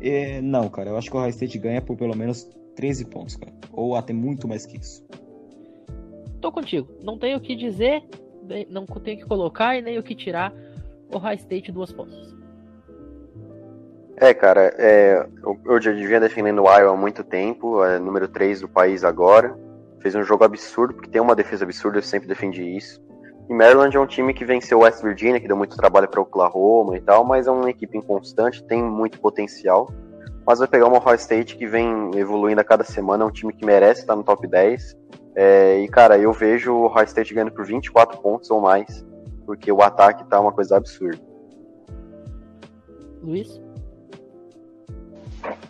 é, não, cara, eu acho que o Ohio State ganha por pelo menos 13 pontos, cara. Ou até muito mais que isso. Tô contigo. Não tenho o que dizer, não tenho o que colocar e nem o que tirar. O High State duas pontos. É, cara, é, eu, eu, já devia defendendo o Iowa há muito tempo, é número 3 do país agora. Fez um jogo absurdo, porque tem uma defesa absurda, eu sempre defendi isso. E Maryland é um time que venceu West Virginia, que deu muito trabalho para Oklahoma e tal, mas é uma equipe inconstante, tem muito potencial. Mas vai pegar uma Ohio State que vem evoluindo a cada semana, é um time que merece estar no top 10. É, e, cara, eu vejo o Ohio State ganhando por 24 pontos ou mais, porque o ataque tá uma coisa absurda. Luiz?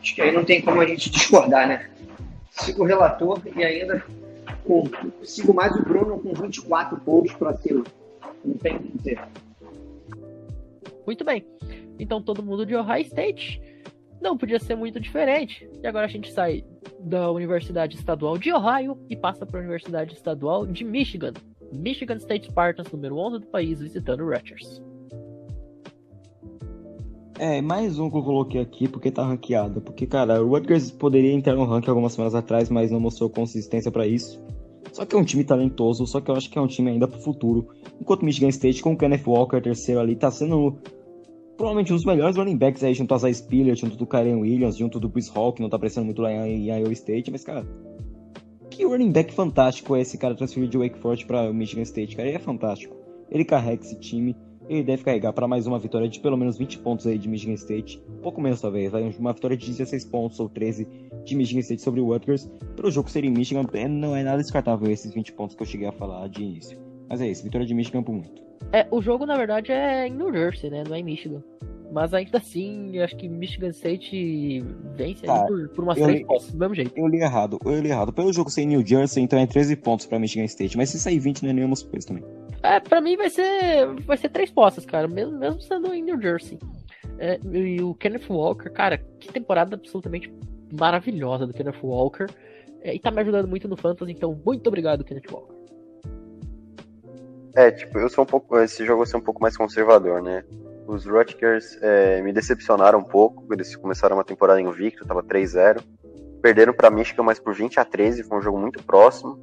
Acho que aí não tem como a gente discordar, né? Sigo o relator e ainda com, sigo mais o Bruno com 24 pontos para cima. Não tem o que dizer. Muito bem. Então todo mundo de Ohio State não podia ser muito diferente. E agora a gente sai da Universidade Estadual de Ohio e passa para a Universidade Estadual de Michigan. Michigan State Spartans, número 11 do país, visitando o Rutgers. É, mais um que eu coloquei aqui porque tá ranqueado. Porque, cara, o Rutgers poderia entrar no ranking algumas semanas atrás, mas não mostrou consistência para isso. Só que é um time talentoso, só que eu acho que é um time ainda pro futuro. Enquanto Michigan State, com o Kenneth Walker, terceiro ali, tá sendo provavelmente um dos melhores running backs aí, junto a Zay Spiller, junto do Karen Williams, junto do Chris Hall, que não tá aparecendo muito lá em, Iowa State, mas, cara, que running back fantástico é esse cara transferido de Wake Forest pra Michigan State, cara, ele é fantástico. Ele carrega esse time, ele deve carregar para mais uma vitória de pelo menos 20 pontos aí de Michigan State, pouco menos talvez, vai uma vitória de 16 pontos ou 13 de Michigan State sobre o Rutgers, pelo jogo ser em Michigan, é, não é nada descartável esses 20 pontos que eu cheguei a falar de início. Mas é isso, vitória de Michigan por muito. É, o jogo na verdade é em New Jersey, né? Não é em Michigan. Mas ainda assim, eu acho que Michigan State vence tá, por, por umas três pontos, do mesmo jeito. Eu li errado, eu li errado. Pelo jogo ser em New Jersey, então é 13 pontos pra Michigan State. Mas se sair 20, não é nenhuma surpresa também. É, pra mim vai ser, vai ser três postas, cara. Mesmo, mesmo sendo em New Jersey. É, e o Kenneth Walker, cara, que temporada absolutamente maravilhosa do Kenneth Walker. É, e tá me ajudando muito no Fantasy, então muito obrigado, Kenneth Walker. É, tipo, eu sou um pouco. Esse jogo vai ser um pouco mais conservador, né? Os Rutgers é, me decepcionaram um pouco. Eles começaram uma temporada invicto, tava 3-0. Perderam para Michigan, mas por 20 a 13, foi um jogo muito próximo.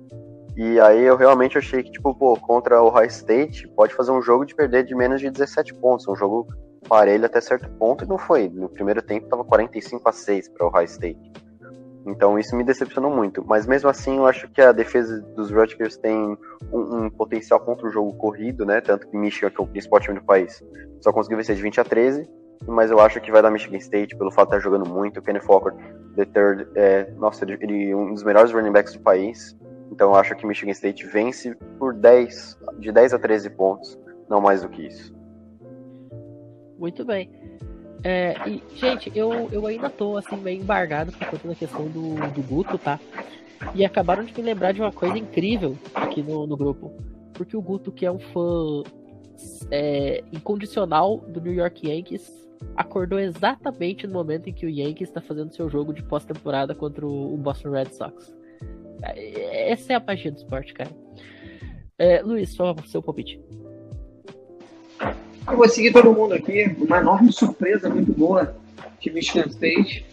E aí eu realmente achei que, tipo, pô, contra o High State, pode fazer um jogo de perder de menos de 17 pontos. Um jogo parelho até certo ponto, e não foi. No primeiro tempo tava 45 a 6 para o High State. Então isso me decepcionou muito. Mas mesmo assim, eu acho que a defesa dos Rutgers tem um, um, potencial contra o jogo corrido, né? Tanto que Michigan, que é o principal time do país, só conseguiu vencer de 20 a 13. Mas eu acho que vai dar Michigan State pelo fato de estar jogando muito. O Kenny Walker, the third, é, nossa, ele é um dos melhores running backs do país. Então eu acho que Michigan State vence por 10, de 10 a 13 pontos, não mais do que isso. Muito bem. É, e, gente, eu, eu ainda tô assim meio embargado por conta da questão do, do Guto, tá? E acabaram de me lembrar de uma coisa incrível aqui no, no grupo. Porque o Guto, que é um fã é, incondicional do New York Yankees, acordou exatamente no momento em que o Yankees está fazendo seu jogo de pós-temporada contra o Boston Red Sox. É, essa é a magia do esporte, cara. É, Luiz, só seu palpite. Eu vou seguir todo mundo aqui. Uma enorme surpresa muito boa de Michigan State.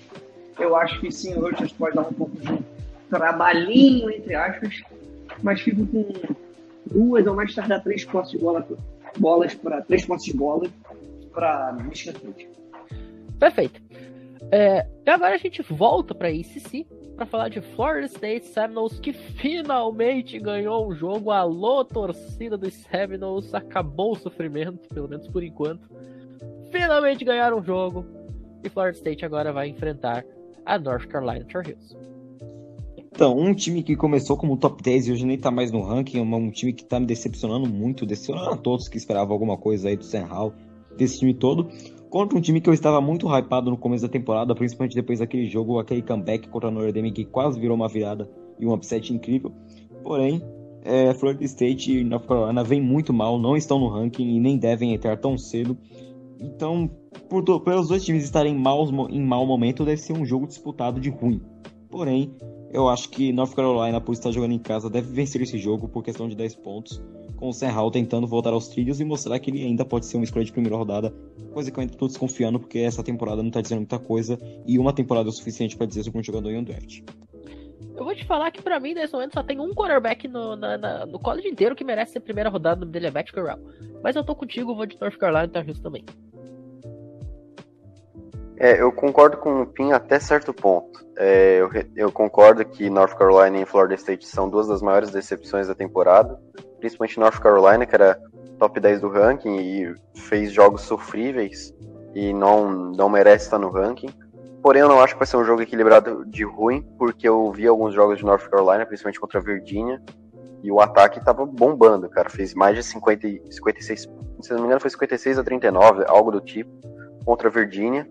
Eu acho que sim, o Rutgers pode dar um pouco de trabalhinho, entre aspas, mas fico com duas ou mais tardar três postes de bola, bolas para três postes de bola para Michigan State. Perfeito. É, agora a gente volta para ACC para falar de Florida State Seminoles que finalmente ganhou um jogo. Alô, torcida dos Seminoles, acabou o sofrimento, pelo menos por enquanto. Finalmente ganharam um jogo e Florida State agora vai enfrentar a North Carolina Tar Heels. Então, um time que começou como top 10 e hoje nem tá mais no ranking, é um time que tá me decepcionando muito, decepcionando a todos que esperavam alguma coisa aí do Sam Hall, desse time todo contra um time que eu estava muito hypado no começo da temporada, principalmente depois daquele jogo, aquele comeback contra a Notre Dame que quase virou uma virada e um upset incrível. Porém, é, Florida State e North Carolina vêm muito mal, não estão no ranking e nem devem entrar tão cedo. Então, por pelos dois times estarem maus, em mau momento, deve ser um jogo disputado de ruim. Porém, eu acho que North Carolina, por estar jogando em casa, deve vencer esse jogo por questão de 10 pontos com o Hall tentando voltar aos trilhos e mostrar que ele ainda pode ser uma escolha de primeira rodada, coisa que eu ainda estou desconfiando, porque essa temporada não está dizendo muita coisa, e uma temporada é o suficiente para dizer sobre um jogador em um draft. Eu vou te falar que para mim, nesse momento, só tem um quarterback no, na, na, no college inteiro que merece ser primeira rodada, no nome dele é Matt Corral. Mas eu tô contigo, vou de North Carolina e Heels também. É, eu concordo com o Pin até certo ponto. É, eu, eu, concordo que North Carolina e Florida State são duas das maiores decepções da temporada. principalmente North Carolina, que era top 10 do ranking e fez jogos sofríveis e não, não merece estar no ranking. Porém, eu não acho que vai ser um jogo equilibrado de ruim, porque eu vi alguns jogos de North Carolina, principalmente contra a Virginia, e o ataque tava bombando, cara. Fez mais de 50, 56, se não me engano, foi 56 a 39, algo do tipo, contra a Virginia.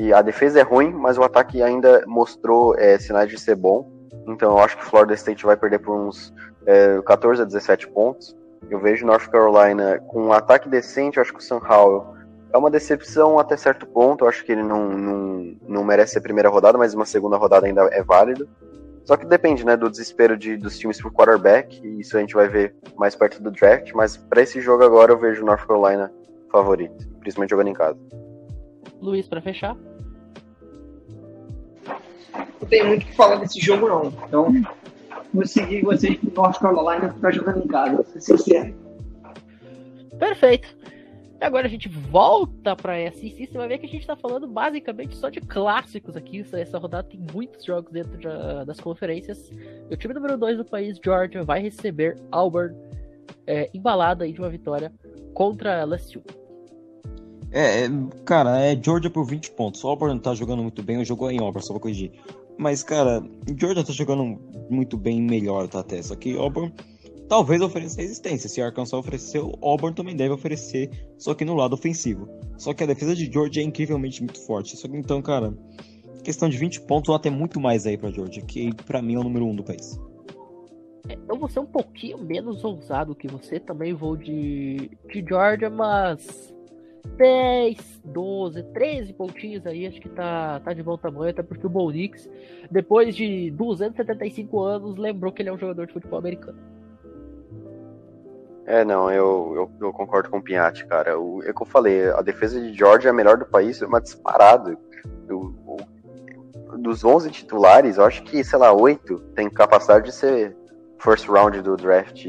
E a defesa é ruim, mas o ataque ainda mostrou é, sinais de ser bom. Então eu acho que Florida State vai perder por uns é, 14 a 17 pontos. Eu vejo North Carolina com um ataque decente, eu acho que o Sam Howell é uma decepção até certo ponto. Eu acho que ele não, não, não merece a primeira rodada, mas uma segunda rodada ainda é válido. Só que depende, né, do desespero de, dos times por quarterback, e isso a gente vai ver mais perto do draft, mas para esse jogo agora eu vejo North Carolina favorito, principalmente jogando em casa. Luiz, para fechar. Não tem muito o que falar desse jogo, não. Então, vou seguir vocês pro North Carolina para jogando em casa, pra ser sincero. Perfeito. E agora a gente volta pra SEC, você vai ver que a gente tá falando basicamente só de clássicos aqui. Essa rodada tem muitos jogos dentro de, das conferências. o time número 2 do país, Georgia, vai receber Auburn é, embalado aí de uma vitória contra LSU. É, é, cara, é Georgia por 20 pontos. O Auburn tá jogando muito bem, o jogo é em Auburn, só vou corrigir. Mas, cara, Georgia tá jogando muito bem, melhor tá até. Só que Auburn talvez ofereça resistência. Se Arkansas ofereceu, Auburn também deve oferecer, só que no lado ofensivo. Só que a defesa de Georgia é incrivelmente muito forte. Só que então, cara, questão de 20 pontos ou até muito mais aí pra Georgia, que para mim é o número 1 um do país. É, eu vou ser um pouquinho menos ousado que você, também vou de, de Georgia, mas 10, 12, 13 pontinhos aí, acho que tá, tá de bom tamanho, até porque o Bo Nix, depois de 275 anos, lembrou que ele é um jogador de futebol americano. É, não, eu, eu, eu, concordo com o Pinhatti, cara. O, é que eu falei, a defesa de Georgia é a melhor do país, é uma disparada. Eu, dos 11 titulares, eu acho que, sei lá, 8 tem capacidade de ser first round do draft,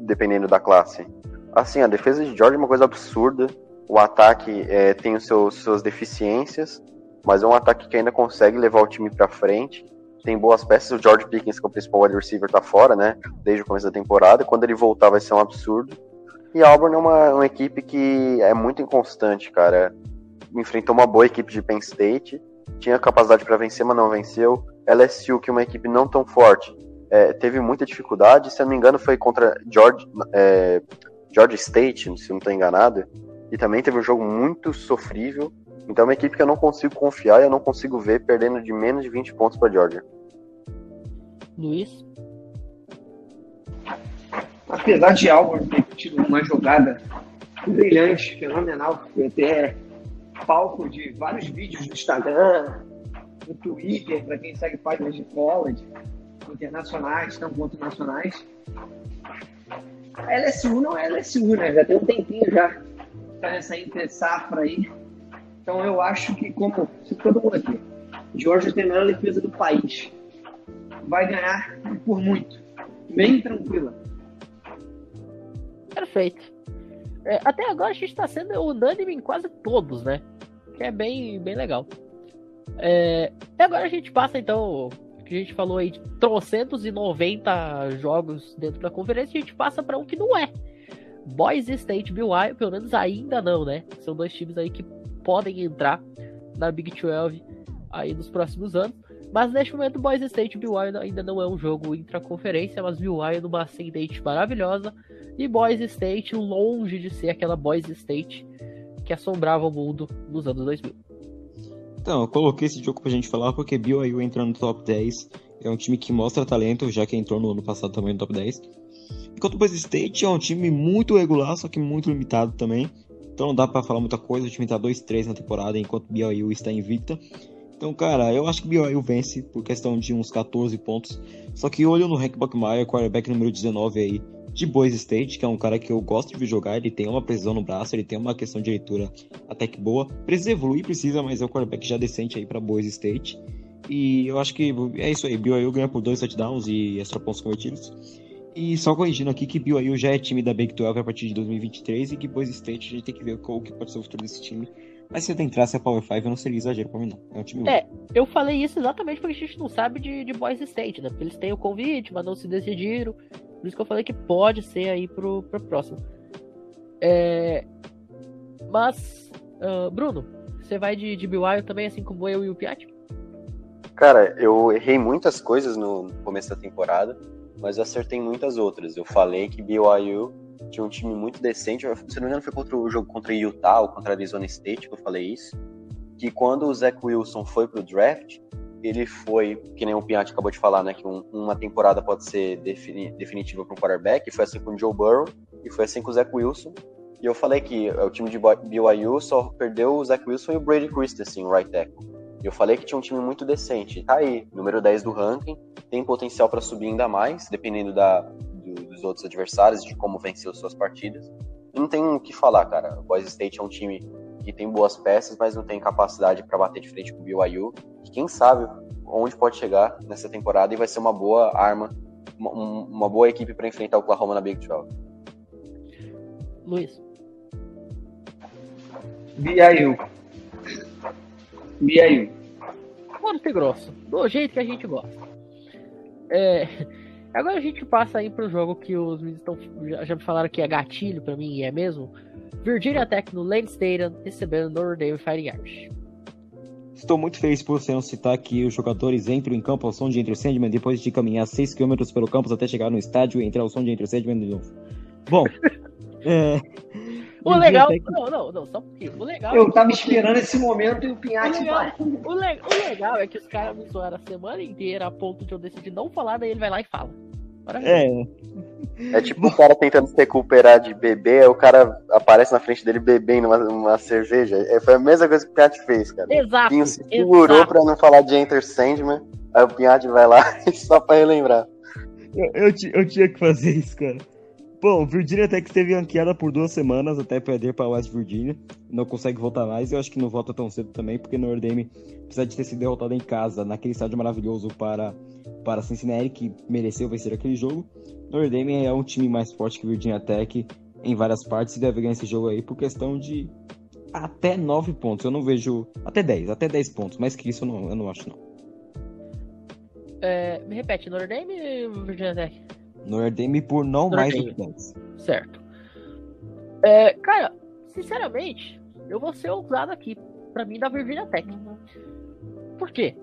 dependendo da classe. Assim, a defesa de Georgia é uma coisa absurda. O ataque é, tem os seus, suas deficiências, mas é um ataque que ainda consegue levar o time para frente tem boas peças. O George Pickens, que é o principal wide receiver, tá fora, né? Desde o começo da temporada. Quando ele voltar, vai ser um absurdo. E Auburn é uma, uma equipe que é muito inconstante, cara. Enfrentou uma boa equipe de Penn State, tinha capacidade para vencer, mas não venceu. LSU, que é uma equipe não tão forte, é, teve muita dificuldade. Se eu não me engano, foi contra George, é, George State, se não estou enganado. E também teve um jogo muito sofrível. Então é uma equipe que eu não consigo confiar e eu não consigo ver perdendo de menos de 20 pontos para Georgia. Luiz? Apesar de Auburn ter tido uma jogada brilhante, fenomenal, foi até palco de vários vídeos no Instagram, no Twitter, para quem segue páginas de college, internacionais, não quanto nacionais. A LSU não é LSU, né? Já tem um tempinho já tá nessa entre safra aí. Então eu acho que, como todo mundo aqui, Georgia tem a melhor defesa do país. Vai ganhar por muito. Bem tranquila. Perfeito. É, até agora a gente está sendo unânime em quase todos, né? Que é bem, bem legal. É, agora a gente passa então. Que a gente falou aí de trocentos e noventa jogos dentro da conferência, a gente passa para um que não é. Boise State BYU, pelo menos ainda não, né? São dois times aí que podem entrar na Big 12 aí nos próximos anos. Mas neste momento, Boise State e BYU ainda não é um jogo intraconferência, mas BYU numa ascendente maravilhosa e Boise State longe de ser aquela Boise State que assombrava o mundo nos anos 2000. Então, eu coloquei esse jogo pra gente falar porque BYU entrando no top 10 é um time que mostra talento, já que entrou no ano passado também no top 10. Enquanto o Boise State é um time muito regular, só que muito limitado também. Então não dá para falar muita coisa. O time tá 2-3 na temporada, enquanto o BYU está invicta. Então, cara, eu acho que o BYU vence por questão de uns 14 pontos. Só que olho no Hank Buckmeyer, quarterback número 19 aí, de Boise State, que é um cara que eu gosto de jogar. Ele tem uma precisão no braço, ele tem uma questão de leitura até que boa. Precisa evoluir, precisa, mas é um quarterback já decente aí para Boise State. E eu acho que é isso aí. BYU ganha por dois touchdowns e extra pontos convertidos. E só corrigindo aqui que BYU já é time da Big 12 a partir de 2023 e que Boise State a gente tem que ver qual que pode ser o futuro desse time. Mas se eu entrasse a Power 5, não seria exagero pra mim, não. É um time É, eu falei isso exatamente porque a gente não sabe de, de Boise State, né? Porque eles têm o convite, mas não se decidiram. Por isso que eu falei que pode ser aí pro, pro próximo. É... Mas, uh, Bruno, você vai de, de BYU também, assim como eu e o Piatti? Cara, eu errei muitas coisas no começo da temporada, mas eu acertei muitas outras. Eu falei que BYU tinha um time muito decente. Se não me engano, foi contra o jogo contra Utah ou contra Arizona State que eu falei isso. Que quando o Zach Wilson foi pro draft, ele foi, que nem o Piatti acabou de falar, né? Que um, uma temporada pode ser defini definitiva para um quarterback. Foi assim com o Joe Burrow e foi assim com o Zach Wilson. E eu falei que o time de BYU só perdeu o Zach Wilson e o Brady Christensen, right tackle. Eu falei que tinha um time muito decente. Tá aí, número 10 do ranking, tem potencial para subir ainda mais, dependendo da, do, dos outros adversários, de como venceu suas partidas. Não tem o que falar, cara. O Boise State é um time que tem boas peças, mas não tem capacidade para bater de frente com o BYU. E quem sabe onde pode chegar nessa temporada e vai ser uma boa arma, uma, uma boa equipe para enfrentar o Oklahoma na Big 12. Luiz. BYU. BYU. Forte grosso. Do jeito que a gente gosta. É, agora a gente passa aí pro jogo que os meninos estão, já, já me falaram que é gatilho para mim, e é mesmo. Virginia Tech no Lane Stadium recebendo Notre Dame Fighting Irish. Estou muito feliz por você não citar que os jogadores entram em campo ao som de Enter Sandman depois de caminhar 6 km pelo campus até chegar no estádio e entrar ao som de Enter Sandman de novo. Bom, é, o legal. Não, não, não, só pouquinho. O legal. Eu é tava esperando esse momento e o Pinhate vai. O, o, legal é que os caras me zoaram a semana inteira a ponto de eu decidir não falar, daí ele vai lá e fala. É. É tipo o cara tentando se recuperar de beber, aí o cara aparece na frente dele bebendo uma, uma cerveja. É, foi a mesma coisa que o Pinhate fez, cara. Exato. O Pinho se segurou pra não falar de Enter Sandman, aí o Pinhate vai lá só pra relembrar. Eu, eu, eu tinha que fazer isso, cara. Bom, Virginia Tech esteve ranqueada por duas semanas até perder para West Virginia. Não consegue voltar mais. Eu acho que não volta tão cedo também, porque Notre Dame, apesar de ter sido derrotado em casa, naquele estádio maravilhoso para, para Cincinnati, que mereceu vencer aquele jogo, Notre Dame é um time mais forte que Virginia Tech em várias partes e deve ganhar esse jogo aí por questão de até 9 pontos. Eu não vejo. Até 10, até 10 pontos. Mais que isso eu não, eu não acho, não. É, me repete, Notre Dame ou Virginia Tech? Notre Dame por não mais do que 10. Certo. É, cara, sinceramente, eu vou ser ousado aqui. Pra mim, da Virginia Tech. Por quê?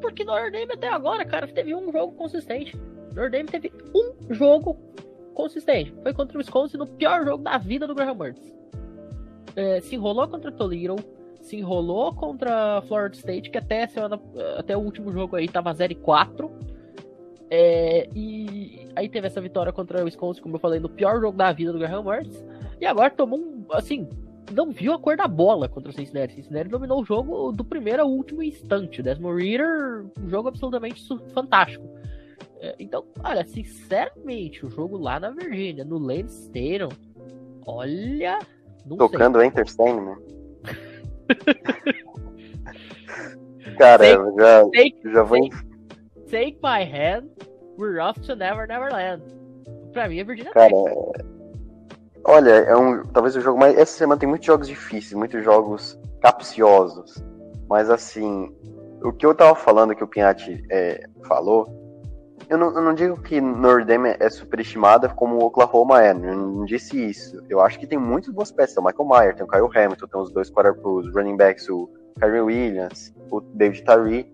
Porque Notre Dame até agora, cara, teve um jogo consistente. Notre Dame teve um jogo consistente. Foi contra o Wisconsin no pior jogo da vida do Graham Mertz. É, se enrolou contra Toledo, se enrolou contra Florida State, que até, semana, até o último jogo aí tava 0 4 é, e aí teve essa vitória contra o Wisconsin, como eu falei, no pior jogo da vida do Graham Mertz. E agora tomou um, assim, não viu a cor da bola contra o Cincinnati. Cincinnati dominou o jogo do primeiro ao último instante. Desmond Reader, um jogo absolutamente fantástico. É, então, olha, sinceramente, o jogo lá na Virgínia, no Lane Stadium, olha. Tocando Enter né? Cara, take, já, take, já vou. Take my hand, we're off to Never Never Land. Pra mim é Virginia Cara, Tech. Olha, é um, talvez o jogo mais. Essa semana tem muitos jogos difíceis, muitos jogos capciosos. Mas assim, o que eu tava falando, que o Pinhatti é, falou, eu não, eu não, digo que Notre Dame é superestimada como o Oklahoma é, não, não, disse isso. Eu acho que tem muitas boas peças. Tem o Michael Mayer, tem o Kyle Hamilton, tem os dois os running backs, o Kyrie Williams, o David Tyree.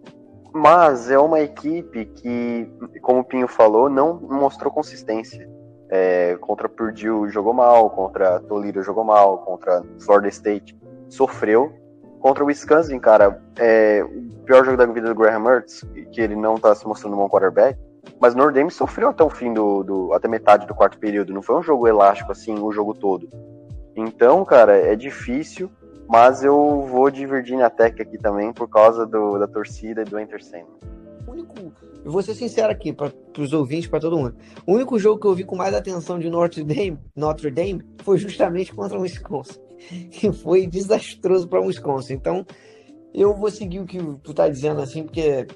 Mas é uma equipe que, como o Pinho falou, não mostrou consistência. É, contra Purdue jogou mal, contra Toledo jogou mal, contra Florida State sofreu. Contra o Wisconsin, cara, é, o pior jogo da vida do Graham Mertz, que ele não tá se mostrando um bom quarterback, mas Notre Dame sofreu até o fim do, do, até metade do quarto período, não foi um jogo elástico assim o jogo todo. Então, cara, é difícil. Mas eu vou de Virginia Tech aqui também por causa do, da torcida e do entertainment. Único, eu vou ser sincero aqui para os ouvintes, para todo mundo. O único jogo que eu vi com mais atenção de Notre Dame, Notre Dame foi justamente contra o Wisconsin. E foi desastroso para o Wisconsin. Então, eu vou seguir o que tu tá dizendo assim, porque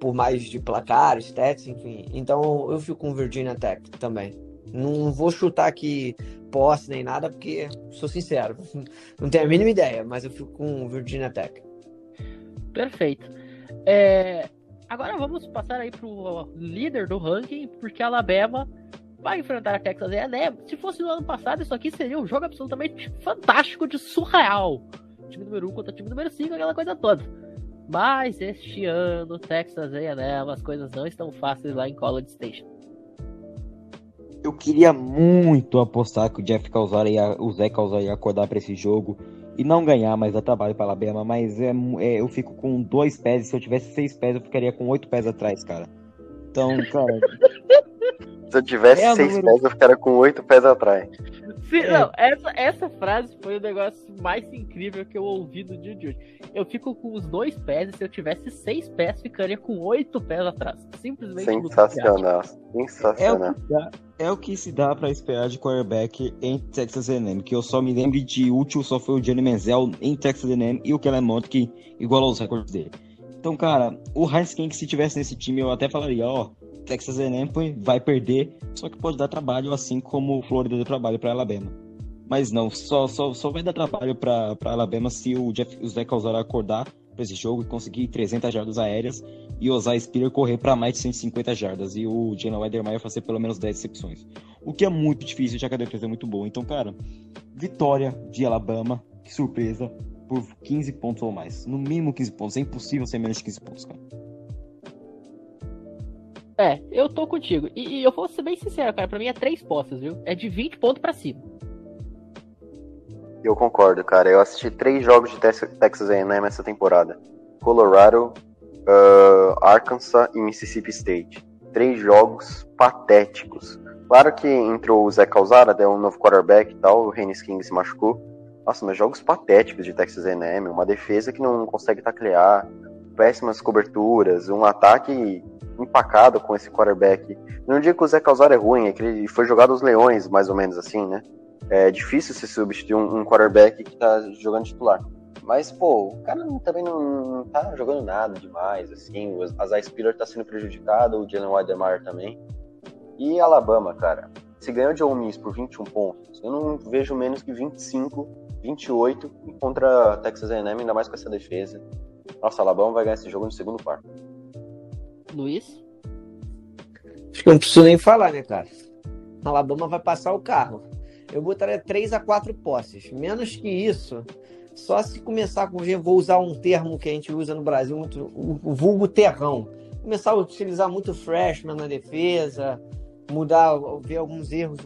por mais de placar, stats, enfim. Então, eu fico com Virginia Tech também. Não vou chutar aqui posse nem nada, porque sou sincero, não tenho a mínima ideia, mas eu fico com Virginia Tech. Perfeito. É, agora vamos passar aí pro líder do ranking, porque a Alabama vai enfrentar a Texas A&M. Se fosse no ano passado, isso aqui seria um jogo absolutamente fantástico de surreal. Time número 1 um contra time número 5, aquela coisa toda. Mas este ano, Texas A&M, as coisas não estão fáceis lá em College Station. Eu queria muito apostar que o Jeff Calzara ia, o Zé Calzara ia acordar para esse jogo e não ganhar, mas dar trabalho para a Alabama. Mas é, é, eu fico com dois pés. E se eu tivesse seis pés, eu ficaria com oito pés atrás, cara. Então, cara. se eu tivesse é seis número... pés, eu ficaria com oito pés atrás. Sim, é. Não, essa, essa frase foi o negócio mais incrível que eu ouvi do dia de hoje. Eu fico com os dois pés e se eu tivesse seis pés, ficaria com oito pés atrás. Simplesmente sensacional. Sensacional. É o, que dá, é o que se dá para esperar de quarterback em Texas A&M, que eu só me lembro de útil só foi o Johnny Manziel em Texas A&M e o Kellen Mond que igualou os recordes dele. Então, cara, o Heinz King, se tivesse nesse time, eu até falaria, ó, Texas A&M vai perder, só que pode dar trabalho, assim como Florida deu trabalho para Alabama. Mas não, só, só, só vai dar trabalho para Alabama se o, Jeff, o acordar para esse jogo e conseguir 300 jardas aéreas e o Zay Spiller correr para mais de 150 jardas e o Jalen Weidermeyer fazer pelo menos 10 recepções. O que é muito difícil, já que a defesa é muito boa. Então, cara, vitória de Alabama, que surpresa, por 15 pontos ou mais. No mínimo 15 pontos. É impossível ser menos de 15 pontos, cara. É, eu tô contigo. E, e, eu vou ser bem sincero, cara. Pra mim é três postas, viu? É de 20 pontos pra cima. Eu concordo, cara. Eu assisti três jogos de Texas A&M essa temporada. Colorado, uh, Arkansas e Mississippi State. Três jogos patéticos. Claro que entrou o Zé Calzara, deu um novo quarterback e tal, o Rennes King se machucou. Nossa, mas jogos patéticos de Texas A&M. Uma defesa que não consegue taclear, péssimas coberturas, um ataque empacado com esse quarterback. Não digo que o Zé Calzar é ruim, é que ele foi jogado aos leões, mais ou menos assim, né? É difícil se substituir um, um quarterback que tá jogando titular. Mas, pô, o cara também não, tá jogando nada demais, assim. O Azai Spiller tá sendo prejudicado, o Jalen Weidemeyer também. E Alabama, cara, se ganhou de Ole Miss por 21 pontos, eu não vejo menos que 25, 28 contra Texas A&M, ainda mais com essa defesa. Nossa, Alabama vai ganhar esse jogo no segundo quarto. Luiz? Acho que eu não preciso nem falar, né, cara? Alabama vai passar o carro. Eu botaria 3 a 4 posses. Menos que isso, só se começar com. Vou usar um termo que a gente usa no Brasil, muito, o vulgo terrão. Começar a utilizar muito freshman na defesa, mudar, ver alguns erros,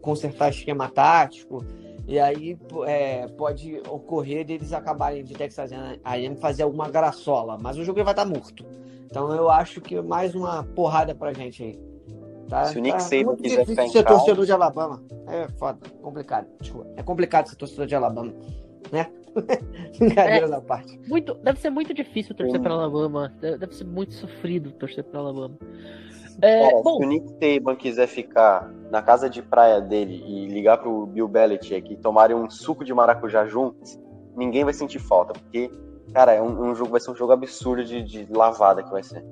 consertar esquema tático. E aí é, pode ocorrer deles acabarem de Texas A&M fazer alguma graçola, mas o jogo vai estar morto. Então eu acho que mais uma porrada pra gente aí. Tá, Se o Nick tá Saban quiser ficar em ser torcedor de Alabama. É foda, complicado. Desculpa. É complicado ser torcedor de Alabama, né? Brincadeira é, da parte. Muito, deve ser muito difícil torcer para Alabama. Deve ser muito sofrido torcer para Alabama. É, Cara, bom, se o Nick Saban quiser ficar na casa de praia dele e ligar pro Bill Belichick e tomarem um suco de maracujá juntos, ninguém vai sentir falta, porque, cara, é um, um jogo, vai ser um jogo absurdo de, de lavada que vai ser.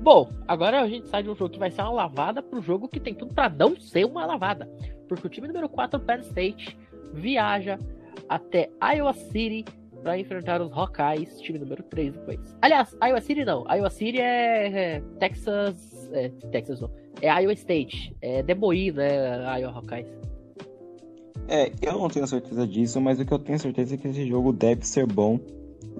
Bom, agora a gente sai de um jogo que vai ser uma lavada pro jogo que tem tudo para não ser uma lavada. Porque o time número 4, Penn State, viaja até Iowa City para enfrentar os Hawkeyes, time número 3 do país. Aliás, Iowa City não. Iowa City é, é Texas. É, Texas não. É Iowa State. É Deboí, né? Iowa Hawkeyes. É, eu não tenho certeza disso, mas o que eu tenho certeza é que esse jogo deve ser bom.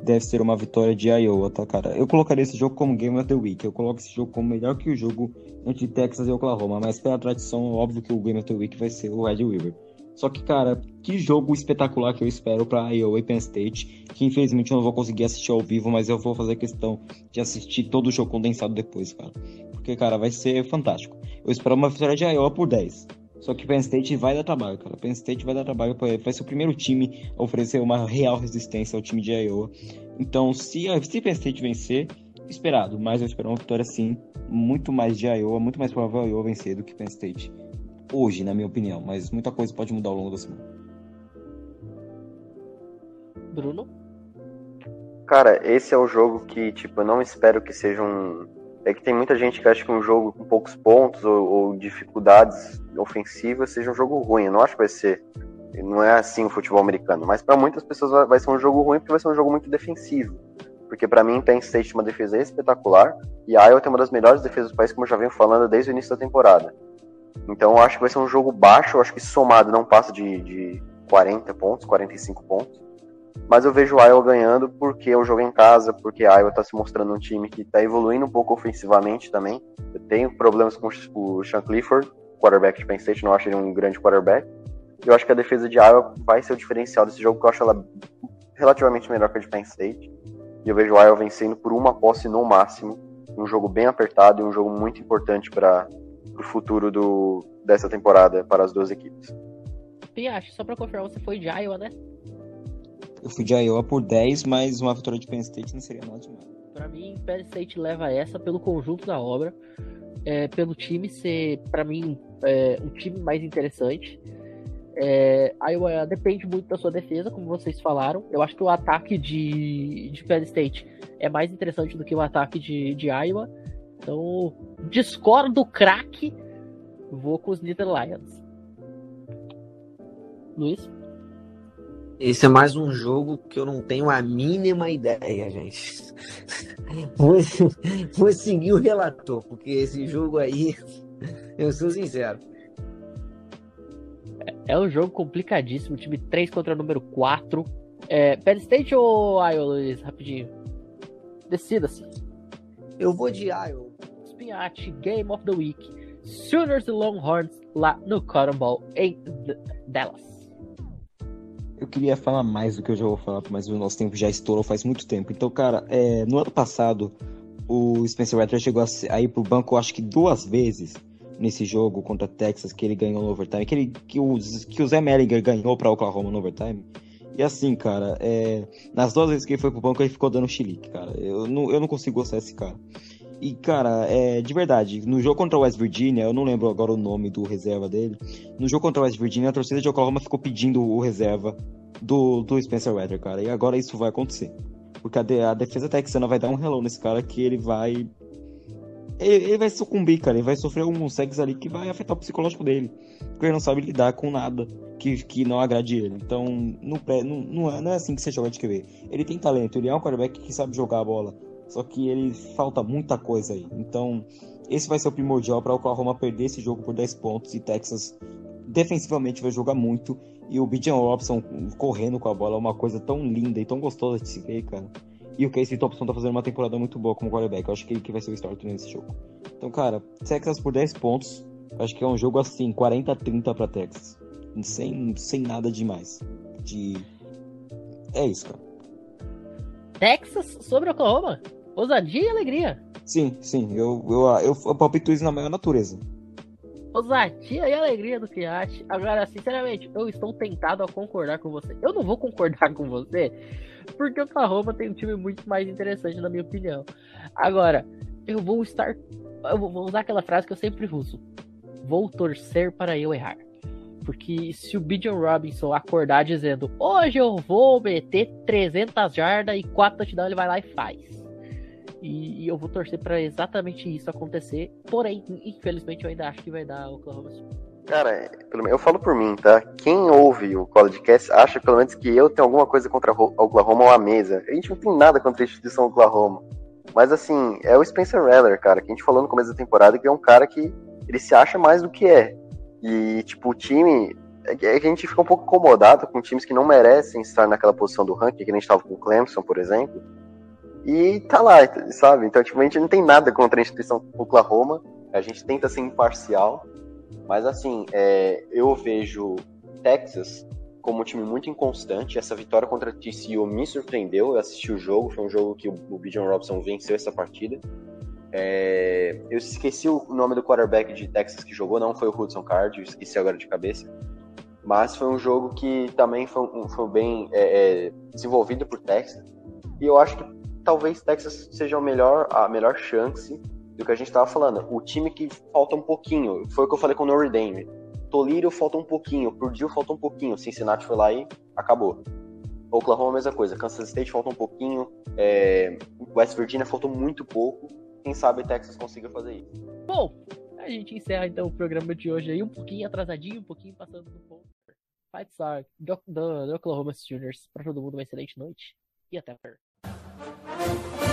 Deve ser uma vitória de Iowa, tá, cara? Eu colocaria esse jogo como Game of the Week. Eu coloco esse jogo como melhor que o jogo entre Texas e Oklahoma. Mas pela tradição, óbvio que o Game of the Week vai ser o Red River. Só que, cara, que jogo espetacular que eu espero para Iowa e Penn State, que infelizmente eu não vou conseguir assistir ao vivo, mas eu vou fazer questão de assistir todo o jogo condensado depois, cara. Porque, cara, vai ser fantástico. Eu espero uma vitória de Iowa por 10. Só que Penn State vai dar trabalho, cara. Penn State vai dar trabalho, vai ser o primeiro time a oferecer uma real resistência ao time de Iowa. Então, se, se Penn State vencer, esperado, mas eu espero uma vitória sim, muito mais de Iowa, muito mais provável Iowa vencer do que Penn State hoje, na minha opinião, mas muita coisa pode mudar ao longo da semana. Bruno? Cara, esse é o jogo que, tipo, eu não espero que seja um. É que tem muita gente que acha que um jogo com poucos pontos ou, ou dificuldades ofensivas seja um jogo ruim. Eu não acho que vai ser. Não é assim o futebol americano. Mas para muitas pessoas vai ser um jogo ruim porque vai ser um jogo muito defensivo. Porque para mim, Penn State tem uma defesa espetacular e Iowa tem uma das melhores defesas do país, como eu já venho falando desde o início da temporada. Então eu acho que vai ser um jogo baixo, eu acho que somado não passa de, de 40 pontos, 45 pontos. Mas eu vejo Iowa ganhando porque é um jogo em casa, porque a Iowa está se mostrando um time que está evoluindo um pouco ofensivamente também. Eu tenho problemas com o Sean Clifford, quarterback de Penn State, não acho ele um grande quarterback. Eu acho que a defesa de Iowa vai ser o diferencial desse jogo, que eu acho ela relativamente melhor que a de Penn State. E eu vejo o Iowa vencendo por uma posse no máximo. Um jogo bem apertado e um jogo muito importante para o futuro do, dessa temporada para as duas equipes. Piache, só para confirmar, você foi de Iowa, né? Eu fui de Iowa por 10, mas uma vitória de Penn State não seria nada demais. Para mim, Penn State leva essa pelo conjunto da obra, é, pelo time ser, para mim, é, um time mais interessante. É, Iowa depende muito da sua defesa, como vocês falaram. Eu acho que o ataque de, de Penn State é mais interessante do que o ataque de, de Iowa. Então, discordo do craque, vou com os Little Lions. Luiz? Esse é mais um jogo que eu não tenho a mínima ideia, gente. Vou, vou seguir o relator, porque esse jogo aí, eu sou sincero. É um jogo complicadíssimo. Time 3 contra o número 4. É, Penn State ou Iowa, Luiz? Rapidinho. Decida-se. Eu vou de Iowa. Spinach, Game of the Week. Sooners e Longhorns lá no Cotton Bowl em Dallas. Eu queria falar mais do que eu já vou falar, mas o nosso tempo já estourou faz muito tempo. Então, cara, é, no ano passado, o Spencer Rattler chegou a ir pro banco, acho que duas vezes nesse jogo contra Texas, que ele ganhou no overtime, que, ele, que, o, que o Zé Mellinger ganhou pra Oklahoma no overtime. E assim, cara, é, nas duas vezes que ele foi pro banco, ele ficou dando chilique, cara. Eu não, eu não consigo gostar desse cara. E, cara, é, de verdade, no jogo contra o West Virginia, eu não lembro agora o nome do reserva dele. No jogo contra o West Virginia, a torcida de Oklahoma ficou pedindo o reserva do, do Spencer Rattler, cara. E agora isso vai acontecer. Porque a, de, a defesa texana vai dar um hello nesse cara que ele vai ele, ele, vai sucumbir, cara. Ele vai sofrer alguns sex ali que vai afetar o psicológico dele. Porque ele não sabe lidar com nada que, que não agrade ele. Então, não, não, não, é, não é assim que você joga de QB. Ele tem talento, ele é um quarterback que sabe jogar a bola. Só que ele falta muita coisa aí. Então, esse vai ser o primordial para o Oklahoma perder esse jogo por 10 pontos. E Texas defensivamente vai jogar muito. E o Bijan Robson correndo com a bola é uma coisa tão linda e tão gostosa de se ver, cara. E o Casey Thompson tá fazendo uma temporada muito boa como quarterback. Eu acho que ele que vai ser o starter nesse jogo. Então, cara, Texas por 10 pontos. Acho que é um jogo assim, 40 a 30 pra Texas. Sem, sem nada demais. De. É isso, cara. Texas sobre Oklahoma? Ousadia e alegria. Sim, sim. Eu, eu, eu, eu palpito isso na maior natureza. Ousadia e alegria do Fiat. Agora, sinceramente, eu estou tentado a concordar com você. Eu não vou concordar com você, porque o Oklahoma tem um time muito mais interessante, na minha opinião. Agora, eu vou estar. Eu vou usar aquela frase que eu sempre uso. Vou torcer para eu errar. Porque se o Bijan Robinson acordar dizendo hoje eu vou meter 300 jardas e 4 touchdowns, ele vai lá e faz. E, e eu vou torcer para exatamente isso acontecer. Porém, infelizmente, eu ainda acho que vai dar Oklahoma Cara, eu falo por mim, tá? Quem ouve o College Cast acha pelo menos que eu tenho alguma coisa contra Oklahoma ou a mesa. A gente não tem nada contra a instituição Oklahoma. Mas assim, é o Spencer Rattler, cara, que a gente falou no começo da temporada, que é um cara que ele se acha mais do que é. E, tipo, o time. É que a gente fica um pouco incomodado com times que não merecem estar naquela posição do ranking, que a gente tava com o Clemson, por exemplo. E tá lá, sabe? Então, tipo, a gente não tem nada contra a instituição Oklahoma. A gente tenta ser imparcial. Mas, assim, é, eu vejo Texas como um time muito inconstante. Essa vitória contra a TCU me surpreendeu. Eu assisti o jogo, foi um jogo que o Bijan Robson venceu essa partida. É, eu esqueci o nome do quarterback de Texas que jogou, não foi o Hudson Card, esqueci agora de cabeça. Mas foi um jogo que também foi, foi bem é, é, desenvolvido por Texas. E eu acho que talvez Texas seja a melhor, a melhor chance do que a gente estava falando. O time que falta um pouquinho, foi o que eu falei com o Notre Dame. Tolírio falta um pouquinho, Purdue falta um pouquinho, Cincinnati foi lá e acabou. Oklahoma mesma coisa, Kansas State falta um pouquinho, é... West Virginia faltou muito pouco. Quem sabe Texas consiga fazer isso. Bom, a gente encerra então o programa de hoje aí, um pouquinho atrasadinho, um pouquinho passando do ponto. Fight Star do, do, do Oklahoma Sooners. Para todo mundo, uma excelente noite e até a próxima. Thank you.